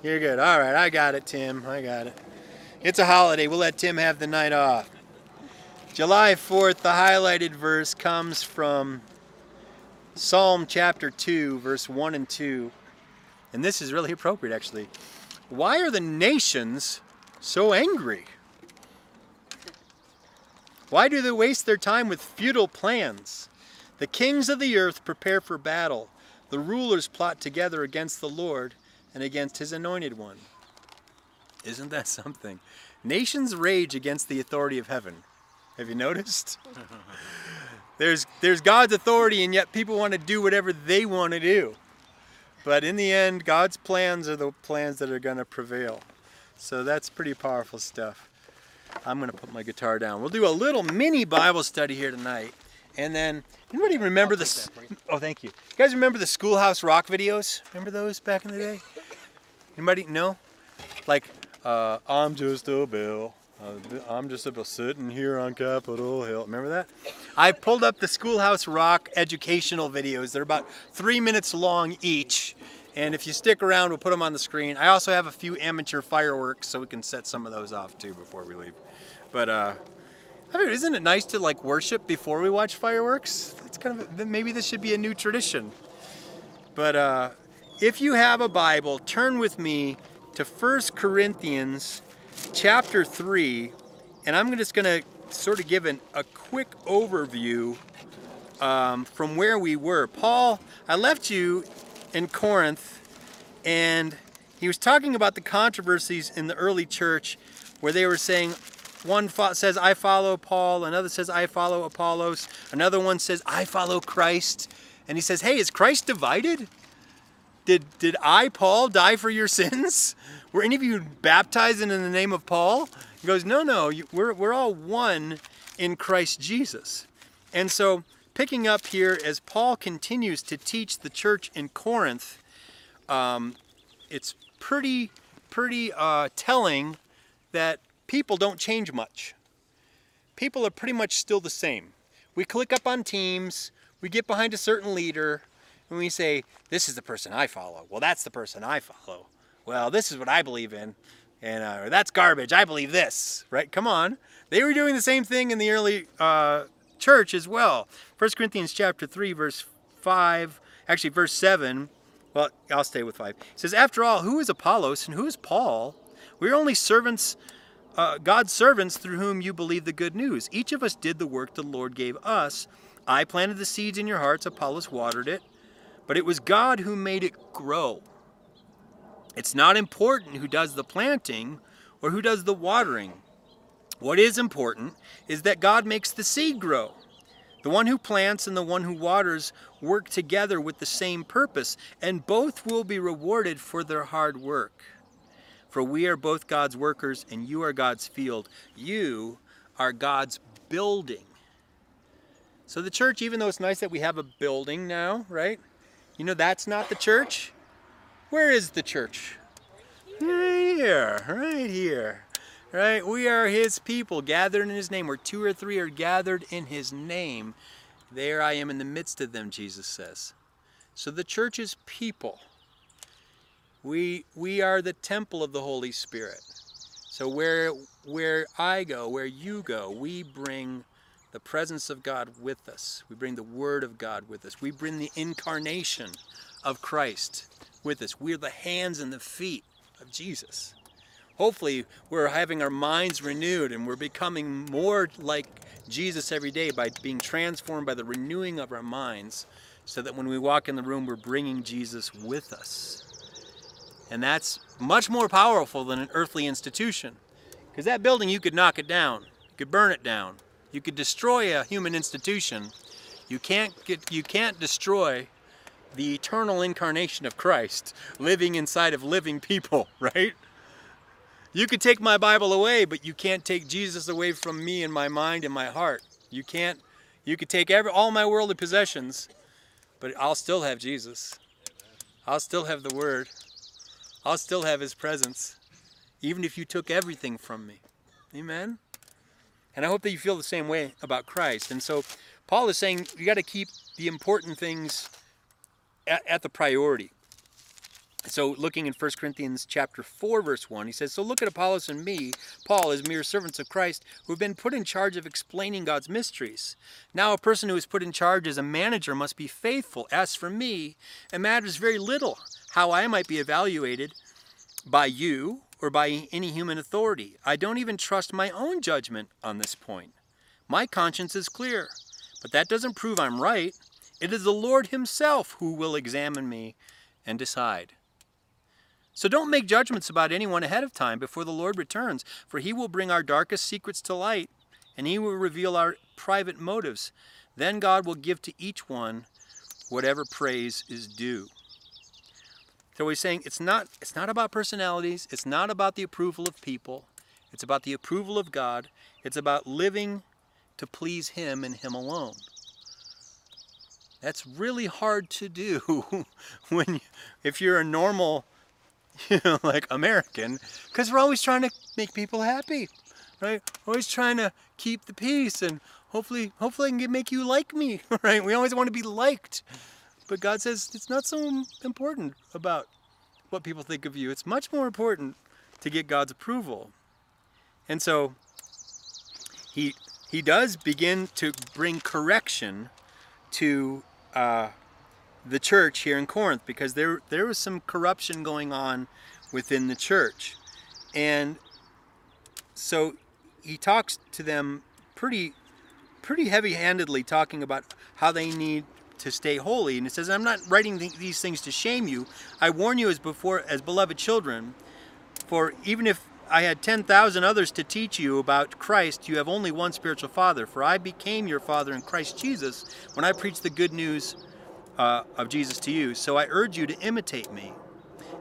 You're good. All right, I got it, Tim. I got it. It's a holiday. We'll let Tim have the night off. July 4th, the highlighted verse comes from Psalm chapter 2, verse 1 and 2. And this is really appropriate, actually. Why are the nations so angry? Why do they waste their time with futile plans? The kings of the earth prepare for battle. The rulers plot together against the Lord and against his anointed one. Isn't that something? Nations rage against the authority of heaven. Have you noticed? there's there's God's authority and yet people want to do whatever they want to do. But in the end, God's plans are the plans that are going to prevail. So that's pretty powerful stuff. I'm going to put my guitar down. We'll do a little mini Bible study here tonight. And then, anybody remember this? Oh, thank you. You guys remember the Schoolhouse Rock videos? Remember those back in the day? Anybody know? Like, uh, I'm just a bill. Uh, I'm just a bill sitting here on Capitol Hill. Remember that? I pulled up the Schoolhouse Rock educational videos. They're about three minutes long each. And if you stick around, we'll put them on the screen. I also have a few amateur fireworks, so we can set some of those off too before we leave. But uh, I mean, isn't it nice to like worship before we watch fireworks? That's kind of maybe this should be a new tradition. But uh, if you have a Bible, turn with me to 1 Corinthians chapter 3, and I'm just going to sort of give an, a quick overview um, from where we were. Paul, I left you in Corinth, and he was talking about the controversies in the early church where they were saying, one says, I follow Paul, another says, I follow Apollos, another one says, I follow Christ. And he says, Hey, is Christ divided? Did, did I, Paul, die for your sins? Were any of you baptized in the name of Paul? He goes, No, no, you, we're, we're all one in Christ Jesus. And so, picking up here as Paul continues to teach the church in Corinth, um, it's pretty, pretty uh, telling that people don't change much. People are pretty much still the same. We click up on teams, we get behind a certain leader, and we say, This is the person I follow. Well, that's the person I follow. Well, this is what I believe in. And uh, that's garbage. I believe this. Right? Come on. They were doing the same thing in the early uh, church as well. 1 Corinthians chapter 3, verse 5, actually, verse 7. Well, I'll stay with 5. It says, After all, who is Apollos and who is Paul? We're only servants uh, God's servants through whom you believe the good news. Each of us did the work the Lord gave us. I planted the seeds in your hearts, Apollos watered it, but it was God who made it grow. It's not important who does the planting or who does the watering. What is important is that God makes the seed grow. The one who plants and the one who waters work together with the same purpose, and both will be rewarded for their hard work. For we are both God's workers, and you are God's field. You are God's building. So, the church, even though it's nice that we have a building now, right? You know, that's not the church. Where is the church? Right here, right here. Right? We are his people gathered in his name. Where two or three are gathered in his name, there I am in the midst of them, Jesus says. So the church is people. We we are the temple of the Holy Spirit. So where where I go, where you go, we bring the presence of God with us. We bring the word of God with us. We bring the incarnation of Christ with us. We're the hands and the feet of Jesus. Hopefully, we're having our minds renewed and we're becoming more like Jesus every day by being transformed by the renewing of our minds so that when we walk in the room, we're bringing Jesus with us. And that's much more powerful than an earthly institution. Because that building, you could knock it down, you could burn it down, you could destroy a human institution. You can't get, you can't destroy the eternal incarnation of Christ living inside of living people, right? You could take my Bible away, but you can't take Jesus away from me and my mind and my heart. You can't you could take every all my worldly possessions, but I'll still have Jesus. I'll still have the word. I'll still have his presence even if you took everything from me. Amen. And I hope that you feel the same way about Christ. And so Paul is saying you got to keep the important things at, at the priority. So looking in 1 Corinthians chapter 4 verse 1, he says, "So look at Apollos and me, Paul, as mere servants of Christ, who have been put in charge of explaining God's mysteries. Now a person who is put in charge as a manager must be faithful. As for me, it matters very little how I might be evaluated by you or by any human authority. I don't even trust my own judgment on this point. My conscience is clear, but that doesn't prove I'm right. It is the Lord himself who will examine me and decide." So don't make judgments about anyone ahead of time before the Lord returns, for he will bring our darkest secrets to light, and he will reveal our private motives. Then God will give to each one whatever praise is due. So he's saying it's not it's not about personalities, it's not about the approval of people, it's about the approval of God. It's about living to please him and him alone. That's really hard to do when if you're a normal you know, like American, because we're always trying to make people happy, right? Always trying to keep the peace, and hopefully, hopefully, I can make you like me, right? We always want to be liked, but God says it's not so important about what people think of you. It's much more important to get God's approval, and so he he does begin to bring correction to. Uh, the church here in Corinth because there there was some corruption going on within the church. And so he talks to them pretty pretty heavy-handedly talking about how they need to stay holy and it says I'm not writing th- these things to shame you. I warn you as before as beloved children for even if I had 10,000 others to teach you about Christ, you have only one spiritual father. For I became your father in Christ Jesus when I preached the good news uh, of Jesus to you. So I urge you to imitate me.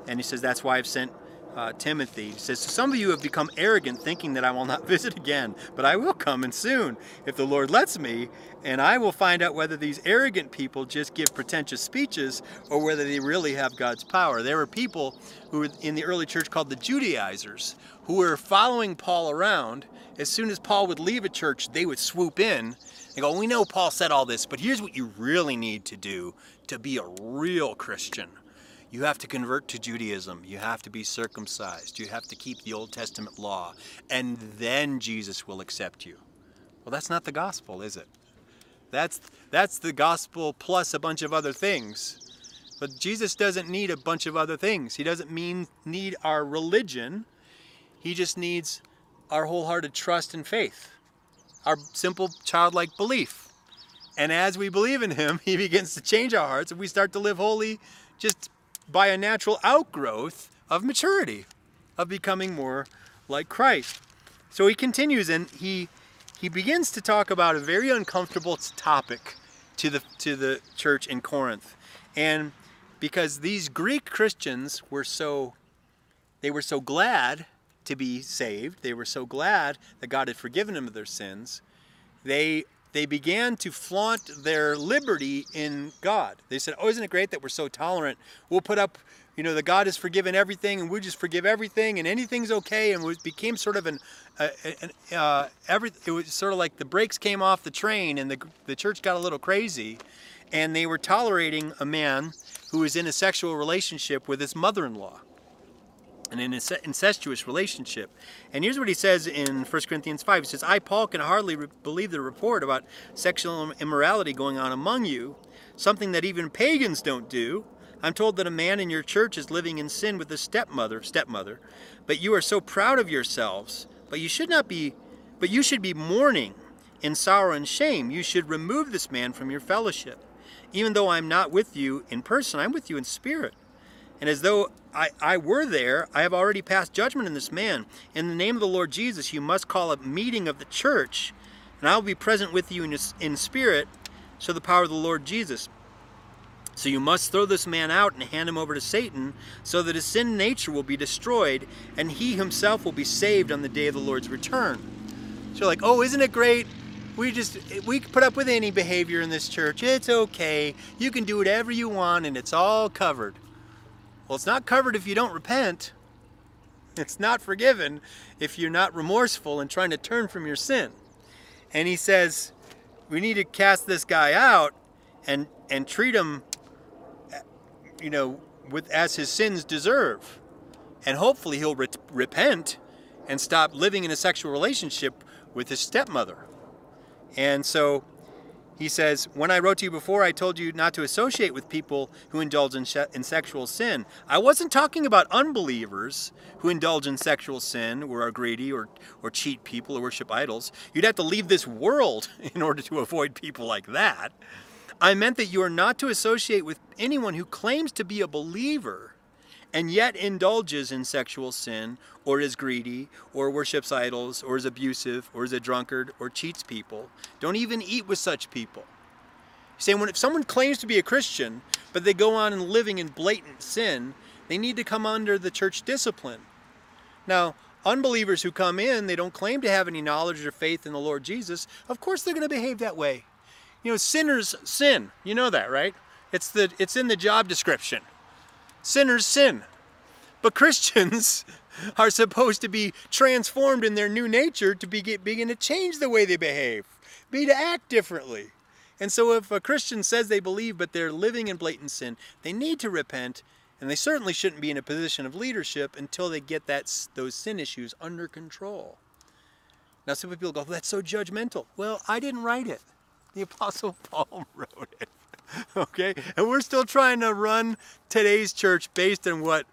And he says, That's why I've sent uh, Timothy. He says, Some of you have become arrogant, thinking that I will not visit again, but I will come and soon, if the Lord lets me, and I will find out whether these arrogant people just give pretentious speeches or whether they really have God's power. There were people who were in the early church called the Judaizers, who were following Paul around. As soon as Paul would leave a church, they would swoop in and go, We know Paul said all this, but here's what you really need to do to be a real Christian. You have to convert to Judaism. You have to be circumcised. You have to keep the Old Testament law. And then Jesus will accept you. Well, that's not the gospel, is it? That's, that's the gospel plus a bunch of other things. But Jesus doesn't need a bunch of other things. He doesn't mean need our religion. He just needs our wholehearted trust and faith, our simple childlike belief. And as we believe in Him, He begins to change our hearts, and we start to live holy just by a natural outgrowth of maturity, of becoming more like Christ. So he continues, and he he begins to talk about a very uncomfortable topic to the to the church in Corinth, and because these Greek Christians were so they were so glad to be saved, they were so glad that God had forgiven them of their sins, they they began to flaunt their liberty in God. They said, "Oh, isn't it great that we're so tolerant? We'll put up, you know, the God has forgiven everything, and we just forgive everything, and anything's okay." And it became sort of an, uh, an uh, every. It was sort of like the brakes came off the train, and the the church got a little crazy, and they were tolerating a man who was in a sexual relationship with his mother-in-law an incestuous relationship. And here's what he says in 1 Corinthians 5. He says, I, Paul, can hardly re- believe the report about sexual immorality going on among you, something that even pagans don't do. I'm told that a man in your church is living in sin with his stepmother, stepmother, but you are so proud of yourselves. But you should not be, but you should be mourning in sorrow and shame. You should remove this man from your fellowship. Even though I'm not with you in person, I'm with you in spirit. And as though I, I were there, I have already passed judgment on this man. In the name of the Lord Jesus, you must call a meeting of the church, and I will be present with you in, in spirit, so the power of the Lord Jesus. So you must throw this man out and hand him over to Satan, so that his sin nature will be destroyed, and he himself will be saved on the day of the Lord's return. So you're like, oh, isn't it great? We just we put up with any behavior in this church. It's okay. You can do whatever you want, and it's all covered. Well, it's not covered if you don't repent. It's not forgiven if you're not remorseful and trying to turn from your sin. And he says, we need to cast this guy out and and treat him you know, with as his sins deserve. And hopefully he'll re- repent and stop living in a sexual relationship with his stepmother. And so he says, When I wrote to you before, I told you not to associate with people who indulge in, she- in sexual sin. I wasn't talking about unbelievers who indulge in sexual sin or are greedy or, or cheat people or worship idols. You'd have to leave this world in order to avoid people like that. I meant that you are not to associate with anyone who claims to be a believer and yet indulges in sexual sin or is greedy or worships idols or is abusive or is a drunkard or cheats people. Don't even eat with such people. Saying when if someone claims to be a Christian but they go on and living in blatant sin, they need to come under the church discipline. Now, unbelievers who come in, they don't claim to have any knowledge or faith in the Lord Jesus. Of course they're going to behave that way. You know, sinners sin. You know that, right? It's the it's in the job description. Sinners sin. But Christians are supposed to be transformed in their new nature to be, begin to change the way they behave, be to act differently. And so if a Christian says they believe but they're living in blatant sin, they need to repent and they certainly shouldn't be in a position of leadership until they get that those sin issues under control. Now some people go, that's so judgmental. Well, I didn't write it. The Apostle Paul wrote it. okay? And we're still trying to run today's church based on what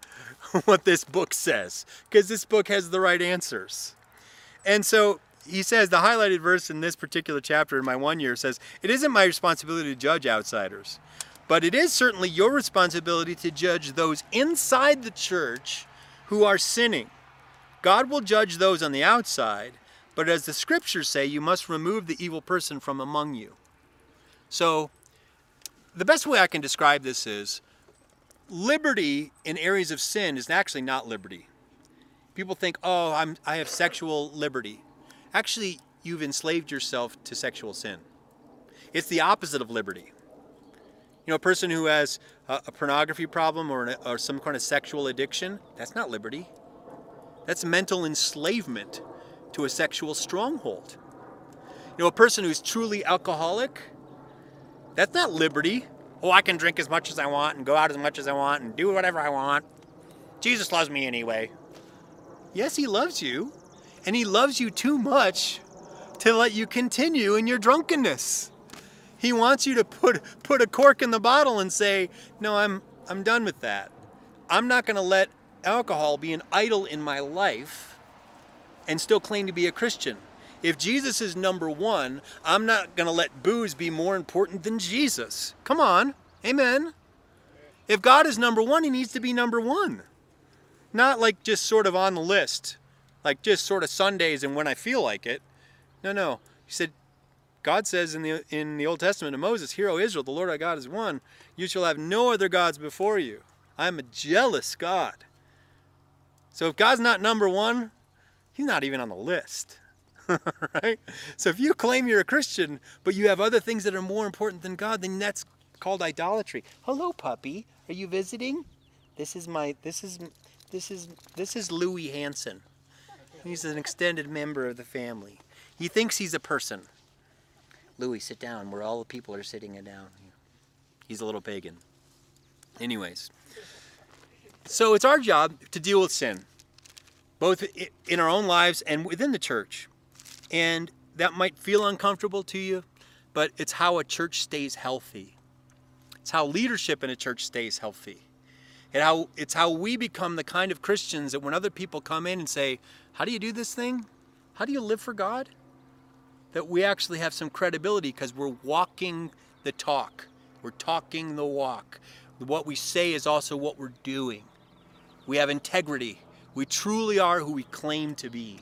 what this book says because this book has the right answers. And so he says the highlighted verse in this particular chapter in my one year says, "It isn't my responsibility to judge outsiders, but it is certainly your responsibility to judge those inside the church who are sinning. God will judge those on the outside, but as the scriptures say, you must remove the evil person from among you." So the best way I can describe this is liberty in areas of sin is actually not liberty. People think, "Oh, I'm I have sexual liberty." Actually, you've enslaved yourself to sexual sin. It's the opposite of liberty. You know, a person who has a, a pornography problem or, an, or some kind of sexual addiction, that's not liberty. That's mental enslavement to a sexual stronghold. You know, a person who's truly alcoholic, that's not liberty. Oh, I can drink as much as I want and go out as much as I want and do whatever I want. Jesus loves me anyway. Yes, he loves you, and he loves you too much to let you continue in your drunkenness. He wants you to put put a cork in the bottle and say, "No, I'm I'm done with that. I'm not going to let alcohol be an idol in my life and still claim to be a Christian." If Jesus is number one, I'm not going to let booze be more important than Jesus. Come on. Amen. If God is number one, he needs to be number one. Not like just sort of on the list, like just sort of Sundays and when I feel like it. No, no. He said, God says in the, in the Old Testament to Moses, Hear, O Israel, the Lord our God is one. You shall have no other gods before you. I am a jealous God. So if God's not number one, he's not even on the list. right? So if you claim you're a Christian, but you have other things that are more important than God, then that's called idolatry. Hello, puppy. Are you visiting? This is my this is this is this is Louis Hansen. He's an extended member of the family. He thinks he's a person. Louis, sit down where all the people are sitting down. He's a little pagan. Anyways, so it's our job to deal with sin, both in our own lives and within the church. And that might feel uncomfortable to you, but it's how a church stays healthy. It's how leadership in a church stays healthy. And how it's how we become the kind of Christians that when other people come in and say, "How do you do this thing? How do you live for God?" that we actually have some credibility because we're walking the talk. We're talking the walk. What we say is also what we're doing. We have integrity. We truly are who we claim to be.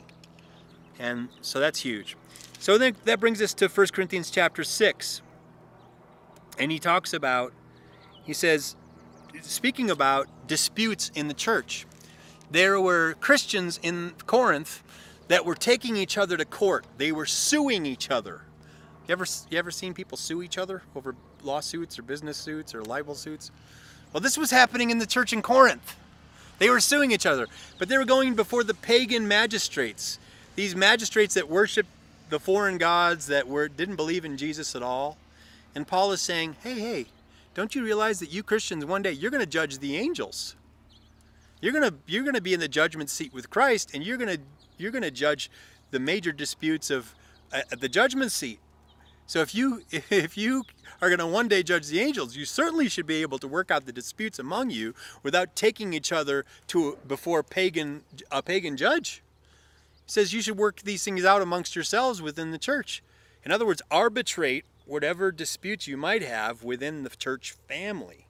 And so that's huge. So then that brings us to 1 Corinthians chapter 6. And he talks about, he says, speaking about disputes in the church, there were Christians in Corinth that were taking each other to court. They were suing each other. You ever, you ever seen people sue each other over lawsuits or business suits or libel suits? Well, this was happening in the church in Corinth. They were suing each other, but they were going before the pagan magistrates these magistrates that worship the foreign gods that were didn't believe in Jesus at all. And Paul is saying, "Hey, hey, don't you realize that you Christians one day you're going to judge the angels? You're going to you're going to be in the judgment seat with Christ and you're going to you're going to judge the major disputes of uh, the judgment seat. So if you if you are going to one day judge the angels, you certainly should be able to work out the disputes among you without taking each other to before pagan a pagan judge. Says you should work these things out amongst yourselves within the church. In other words, arbitrate whatever disputes you might have within the church family.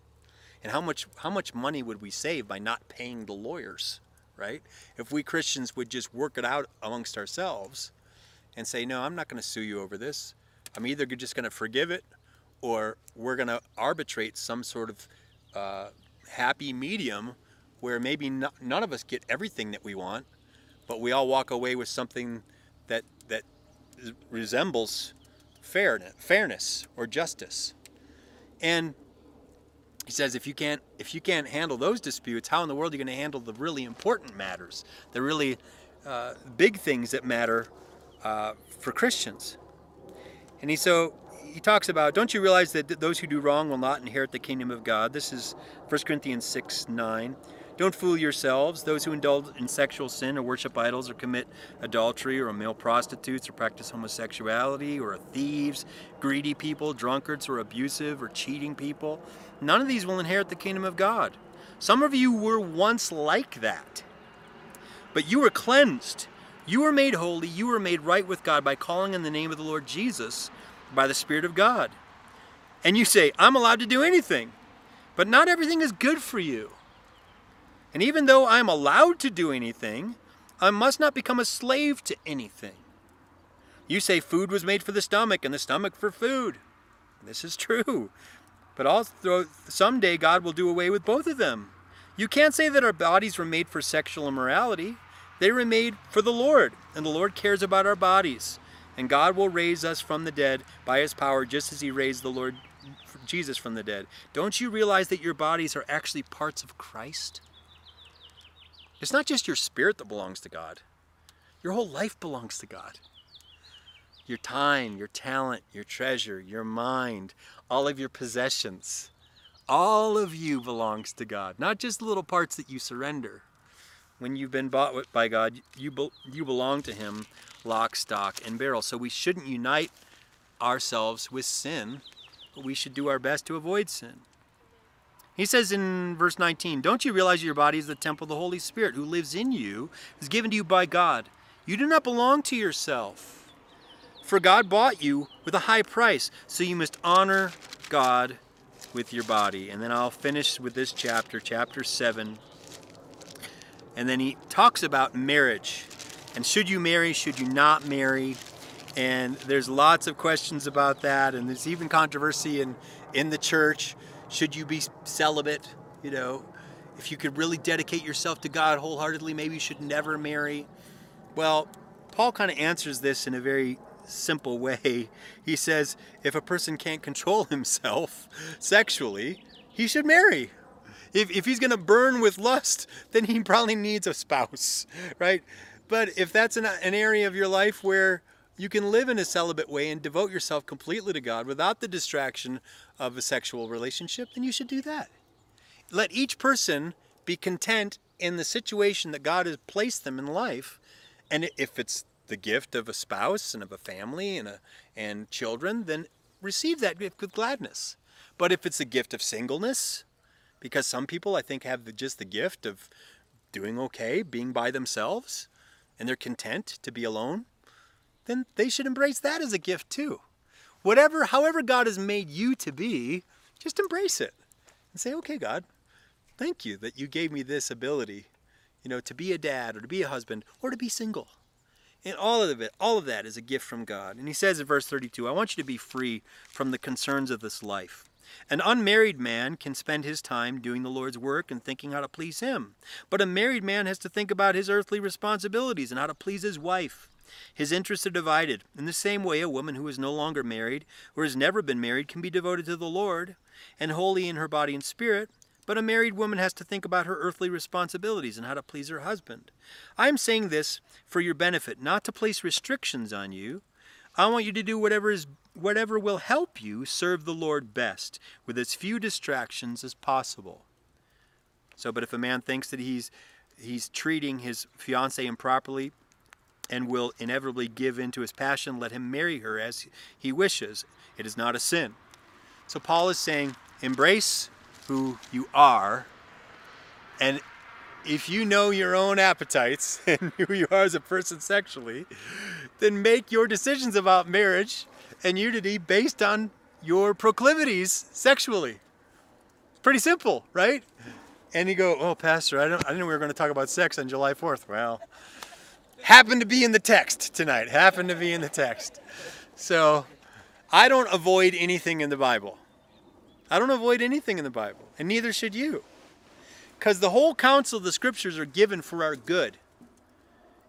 And how much how much money would we save by not paying the lawyers, right? If we Christians would just work it out amongst ourselves and say, "No, I'm not going to sue you over this. I'm either just going to forgive it or we're going to arbitrate some sort of uh, happy medium where maybe no, none of us get everything that we want, but we all walk away with something that that resembles fairness, fairness or justice. And he says if you can't if you can't handle those disputes, how in the world are you going to handle the really important matters, the really uh, big things that matter uh, for Christians? And he so he talks about, don't you realize that those who do wrong will not inherit the kingdom of God? This is 1 Corinthians 6 9. Don't fool yourselves. Those who indulge in sexual sin or worship idols or commit adultery or male prostitutes or practice homosexuality or are thieves, greedy people, drunkards or abusive or cheating people, none of these will inherit the kingdom of God. Some of you were once like that. But you were cleansed. You were made holy. You were made right with God by calling in the name of the Lord Jesus by the Spirit of God. And you say, I'm allowed to do anything. But not everything is good for you. And even though I am allowed to do anything, I must not become a slave to anything. You say food was made for the stomach and the stomach for food. This is true. But also, someday God will do away with both of them. You can't say that our bodies were made for sexual immorality. They were made for the Lord, and the Lord cares about our bodies. And God will raise us from the dead by his power, just as he raised the Lord Jesus from the dead. Don't you realize that your bodies are actually parts of Christ? It's not just your spirit that belongs to God, your whole life belongs to God. Your time, your talent, your treasure, your mind, all of your possessions, all of you belongs to God, not just the little parts that you surrender. When you've been bought by God, you, be, you belong to Him, lock, stock, and barrel. So we shouldn't unite ourselves with sin, but we should do our best to avoid sin. He says in verse 19, Don't you realize your body is the temple of the Holy Spirit who lives in you, is given to you by God? You do not belong to yourself. For God bought you with a high price, so you must honor God with your body. And then I'll finish with this chapter, chapter 7. And then he talks about marriage. And should you marry, should you not marry? And there's lots of questions about that. And there's even controversy in, in the church. Should you be celibate? You know, if you could really dedicate yourself to God wholeheartedly, maybe you should never marry. Well, Paul kind of answers this in a very simple way. He says if a person can't control himself sexually, he should marry. If, if he's going to burn with lust, then he probably needs a spouse, right? But if that's an, an area of your life where you can live in a celibate way and devote yourself completely to God without the distraction of a sexual relationship, then you should do that. Let each person be content in the situation that God has placed them in life. And if it's the gift of a spouse and of a family and, a, and children, then receive that gift with gladness. But if it's the gift of singleness, because some people I think have the, just the gift of doing okay, being by themselves, and they're content to be alone, then they should embrace that as a gift too. Whatever, however God has made you to be, just embrace it and say, okay, God, thank you that you gave me this ability, you know, to be a dad or to be a husband or to be single. And all of it, all of that is a gift from God. And he says in verse 32, I want you to be free from the concerns of this life. An unmarried man can spend his time doing the Lord's work and thinking how to please him. But a married man has to think about his earthly responsibilities and how to please his wife. His interests are divided. In the same way, a woman who is no longer married or has never been married can be devoted to the Lord and holy in her body and spirit, but a married woman has to think about her earthly responsibilities and how to please her husband. I am saying this for your benefit, not to place restrictions on you. I want you to do whatever is whatever will help you serve the Lord best with as few distractions as possible. So, but if a man thinks that he's he's treating his fiancee improperly and will inevitably give in to his passion, let him marry her as he wishes. It is not a sin. So Paul is saying, embrace who you are, and if you know your own appetites and who you are as a person sexually, then make your decisions about marriage and unity based on your proclivities sexually. Pretty simple, right? And you go, oh, Pastor, I, don't, I didn't know we were going to talk about sex on July 4th. Well, happened to be in the text tonight. Happened to be in the text. So I don't avoid anything in the Bible. I don't avoid anything in the Bible, and neither should you. Because the whole counsel of the scriptures are given for our good.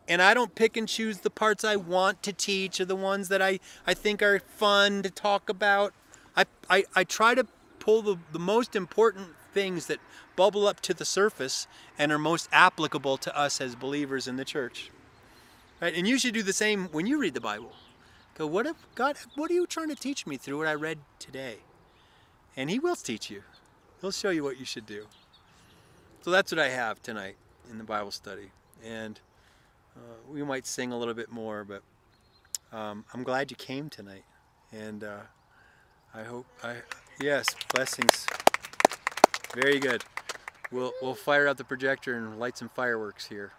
And I don't pick and choose the parts I want to teach or the ones that I, I think are fun to talk about. I, I, I try to pull the, the most important things that bubble up to the surface and are most applicable to us as believers in the church. Right? And you should do the same when you read the Bible. Go, what if, God, what are you trying to teach me through what I read today? And He will teach you. He'll show you what you should do. So that's what I have tonight in the Bible study. And uh, we might sing a little bit more, but um, I'm glad you came tonight. And uh, I hope, I yes, blessings. Very good. We'll, we'll fire out the projector and light some fireworks here.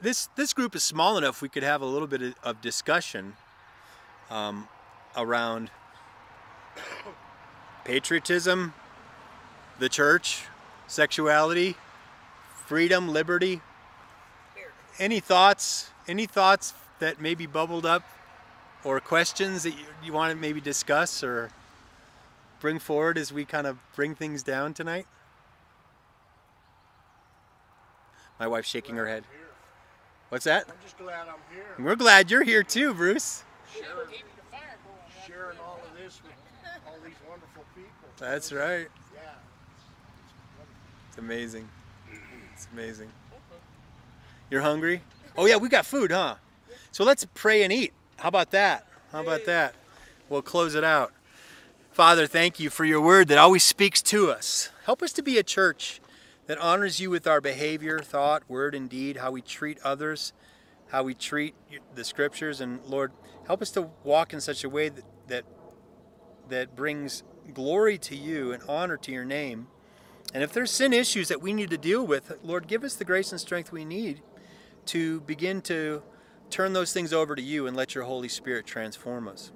This, this group is small enough we could have a little bit of, of discussion um, around patriotism, the church, sexuality, freedom, liberty. Any thoughts? Any thoughts that maybe bubbled up or questions that you, you want to maybe discuss or bring forward as we kind of bring things down tonight? My wife's shaking her head. What's that? I'm just glad I'm here. We're glad you're here too, Bruce. Sharing, sharing all of this with all these wonderful people. That's right. Yeah. It's amazing. It's amazing. You're hungry? Oh yeah, we got food, huh? So let's pray and eat. How about that? How about that? We'll close it out. Father, thank you for your word that always speaks to us. Help us to be a church that honors you with our behavior, thought, word, and deed, how we treat others, how we treat the scriptures, and Lord, help us to walk in such a way that that, that brings glory to you and honor to your name. And if there's sin issues that we need to deal with, Lord, give us the grace and strength we need to begin to turn those things over to you and let your Holy Spirit transform us.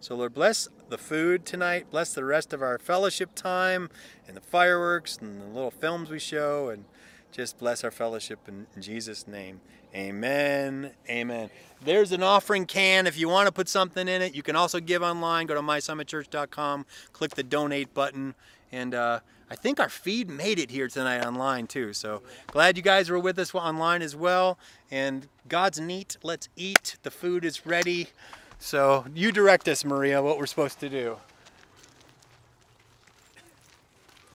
So, Lord, bless the food tonight. Bless the rest of our fellowship time and the fireworks and the little films we show. And just bless our fellowship in, Jesus' name. Amen. Amen. There's an offering can. If you want to put something in it, you can also give online. Go to mysummitchurch.com, click the donate button. And uh, I think our feed made it here tonight online too. So glad you guys were with us online as well. And God's neat. Let's eat. The food is ready. So you direct us, Maria, what we're supposed to do.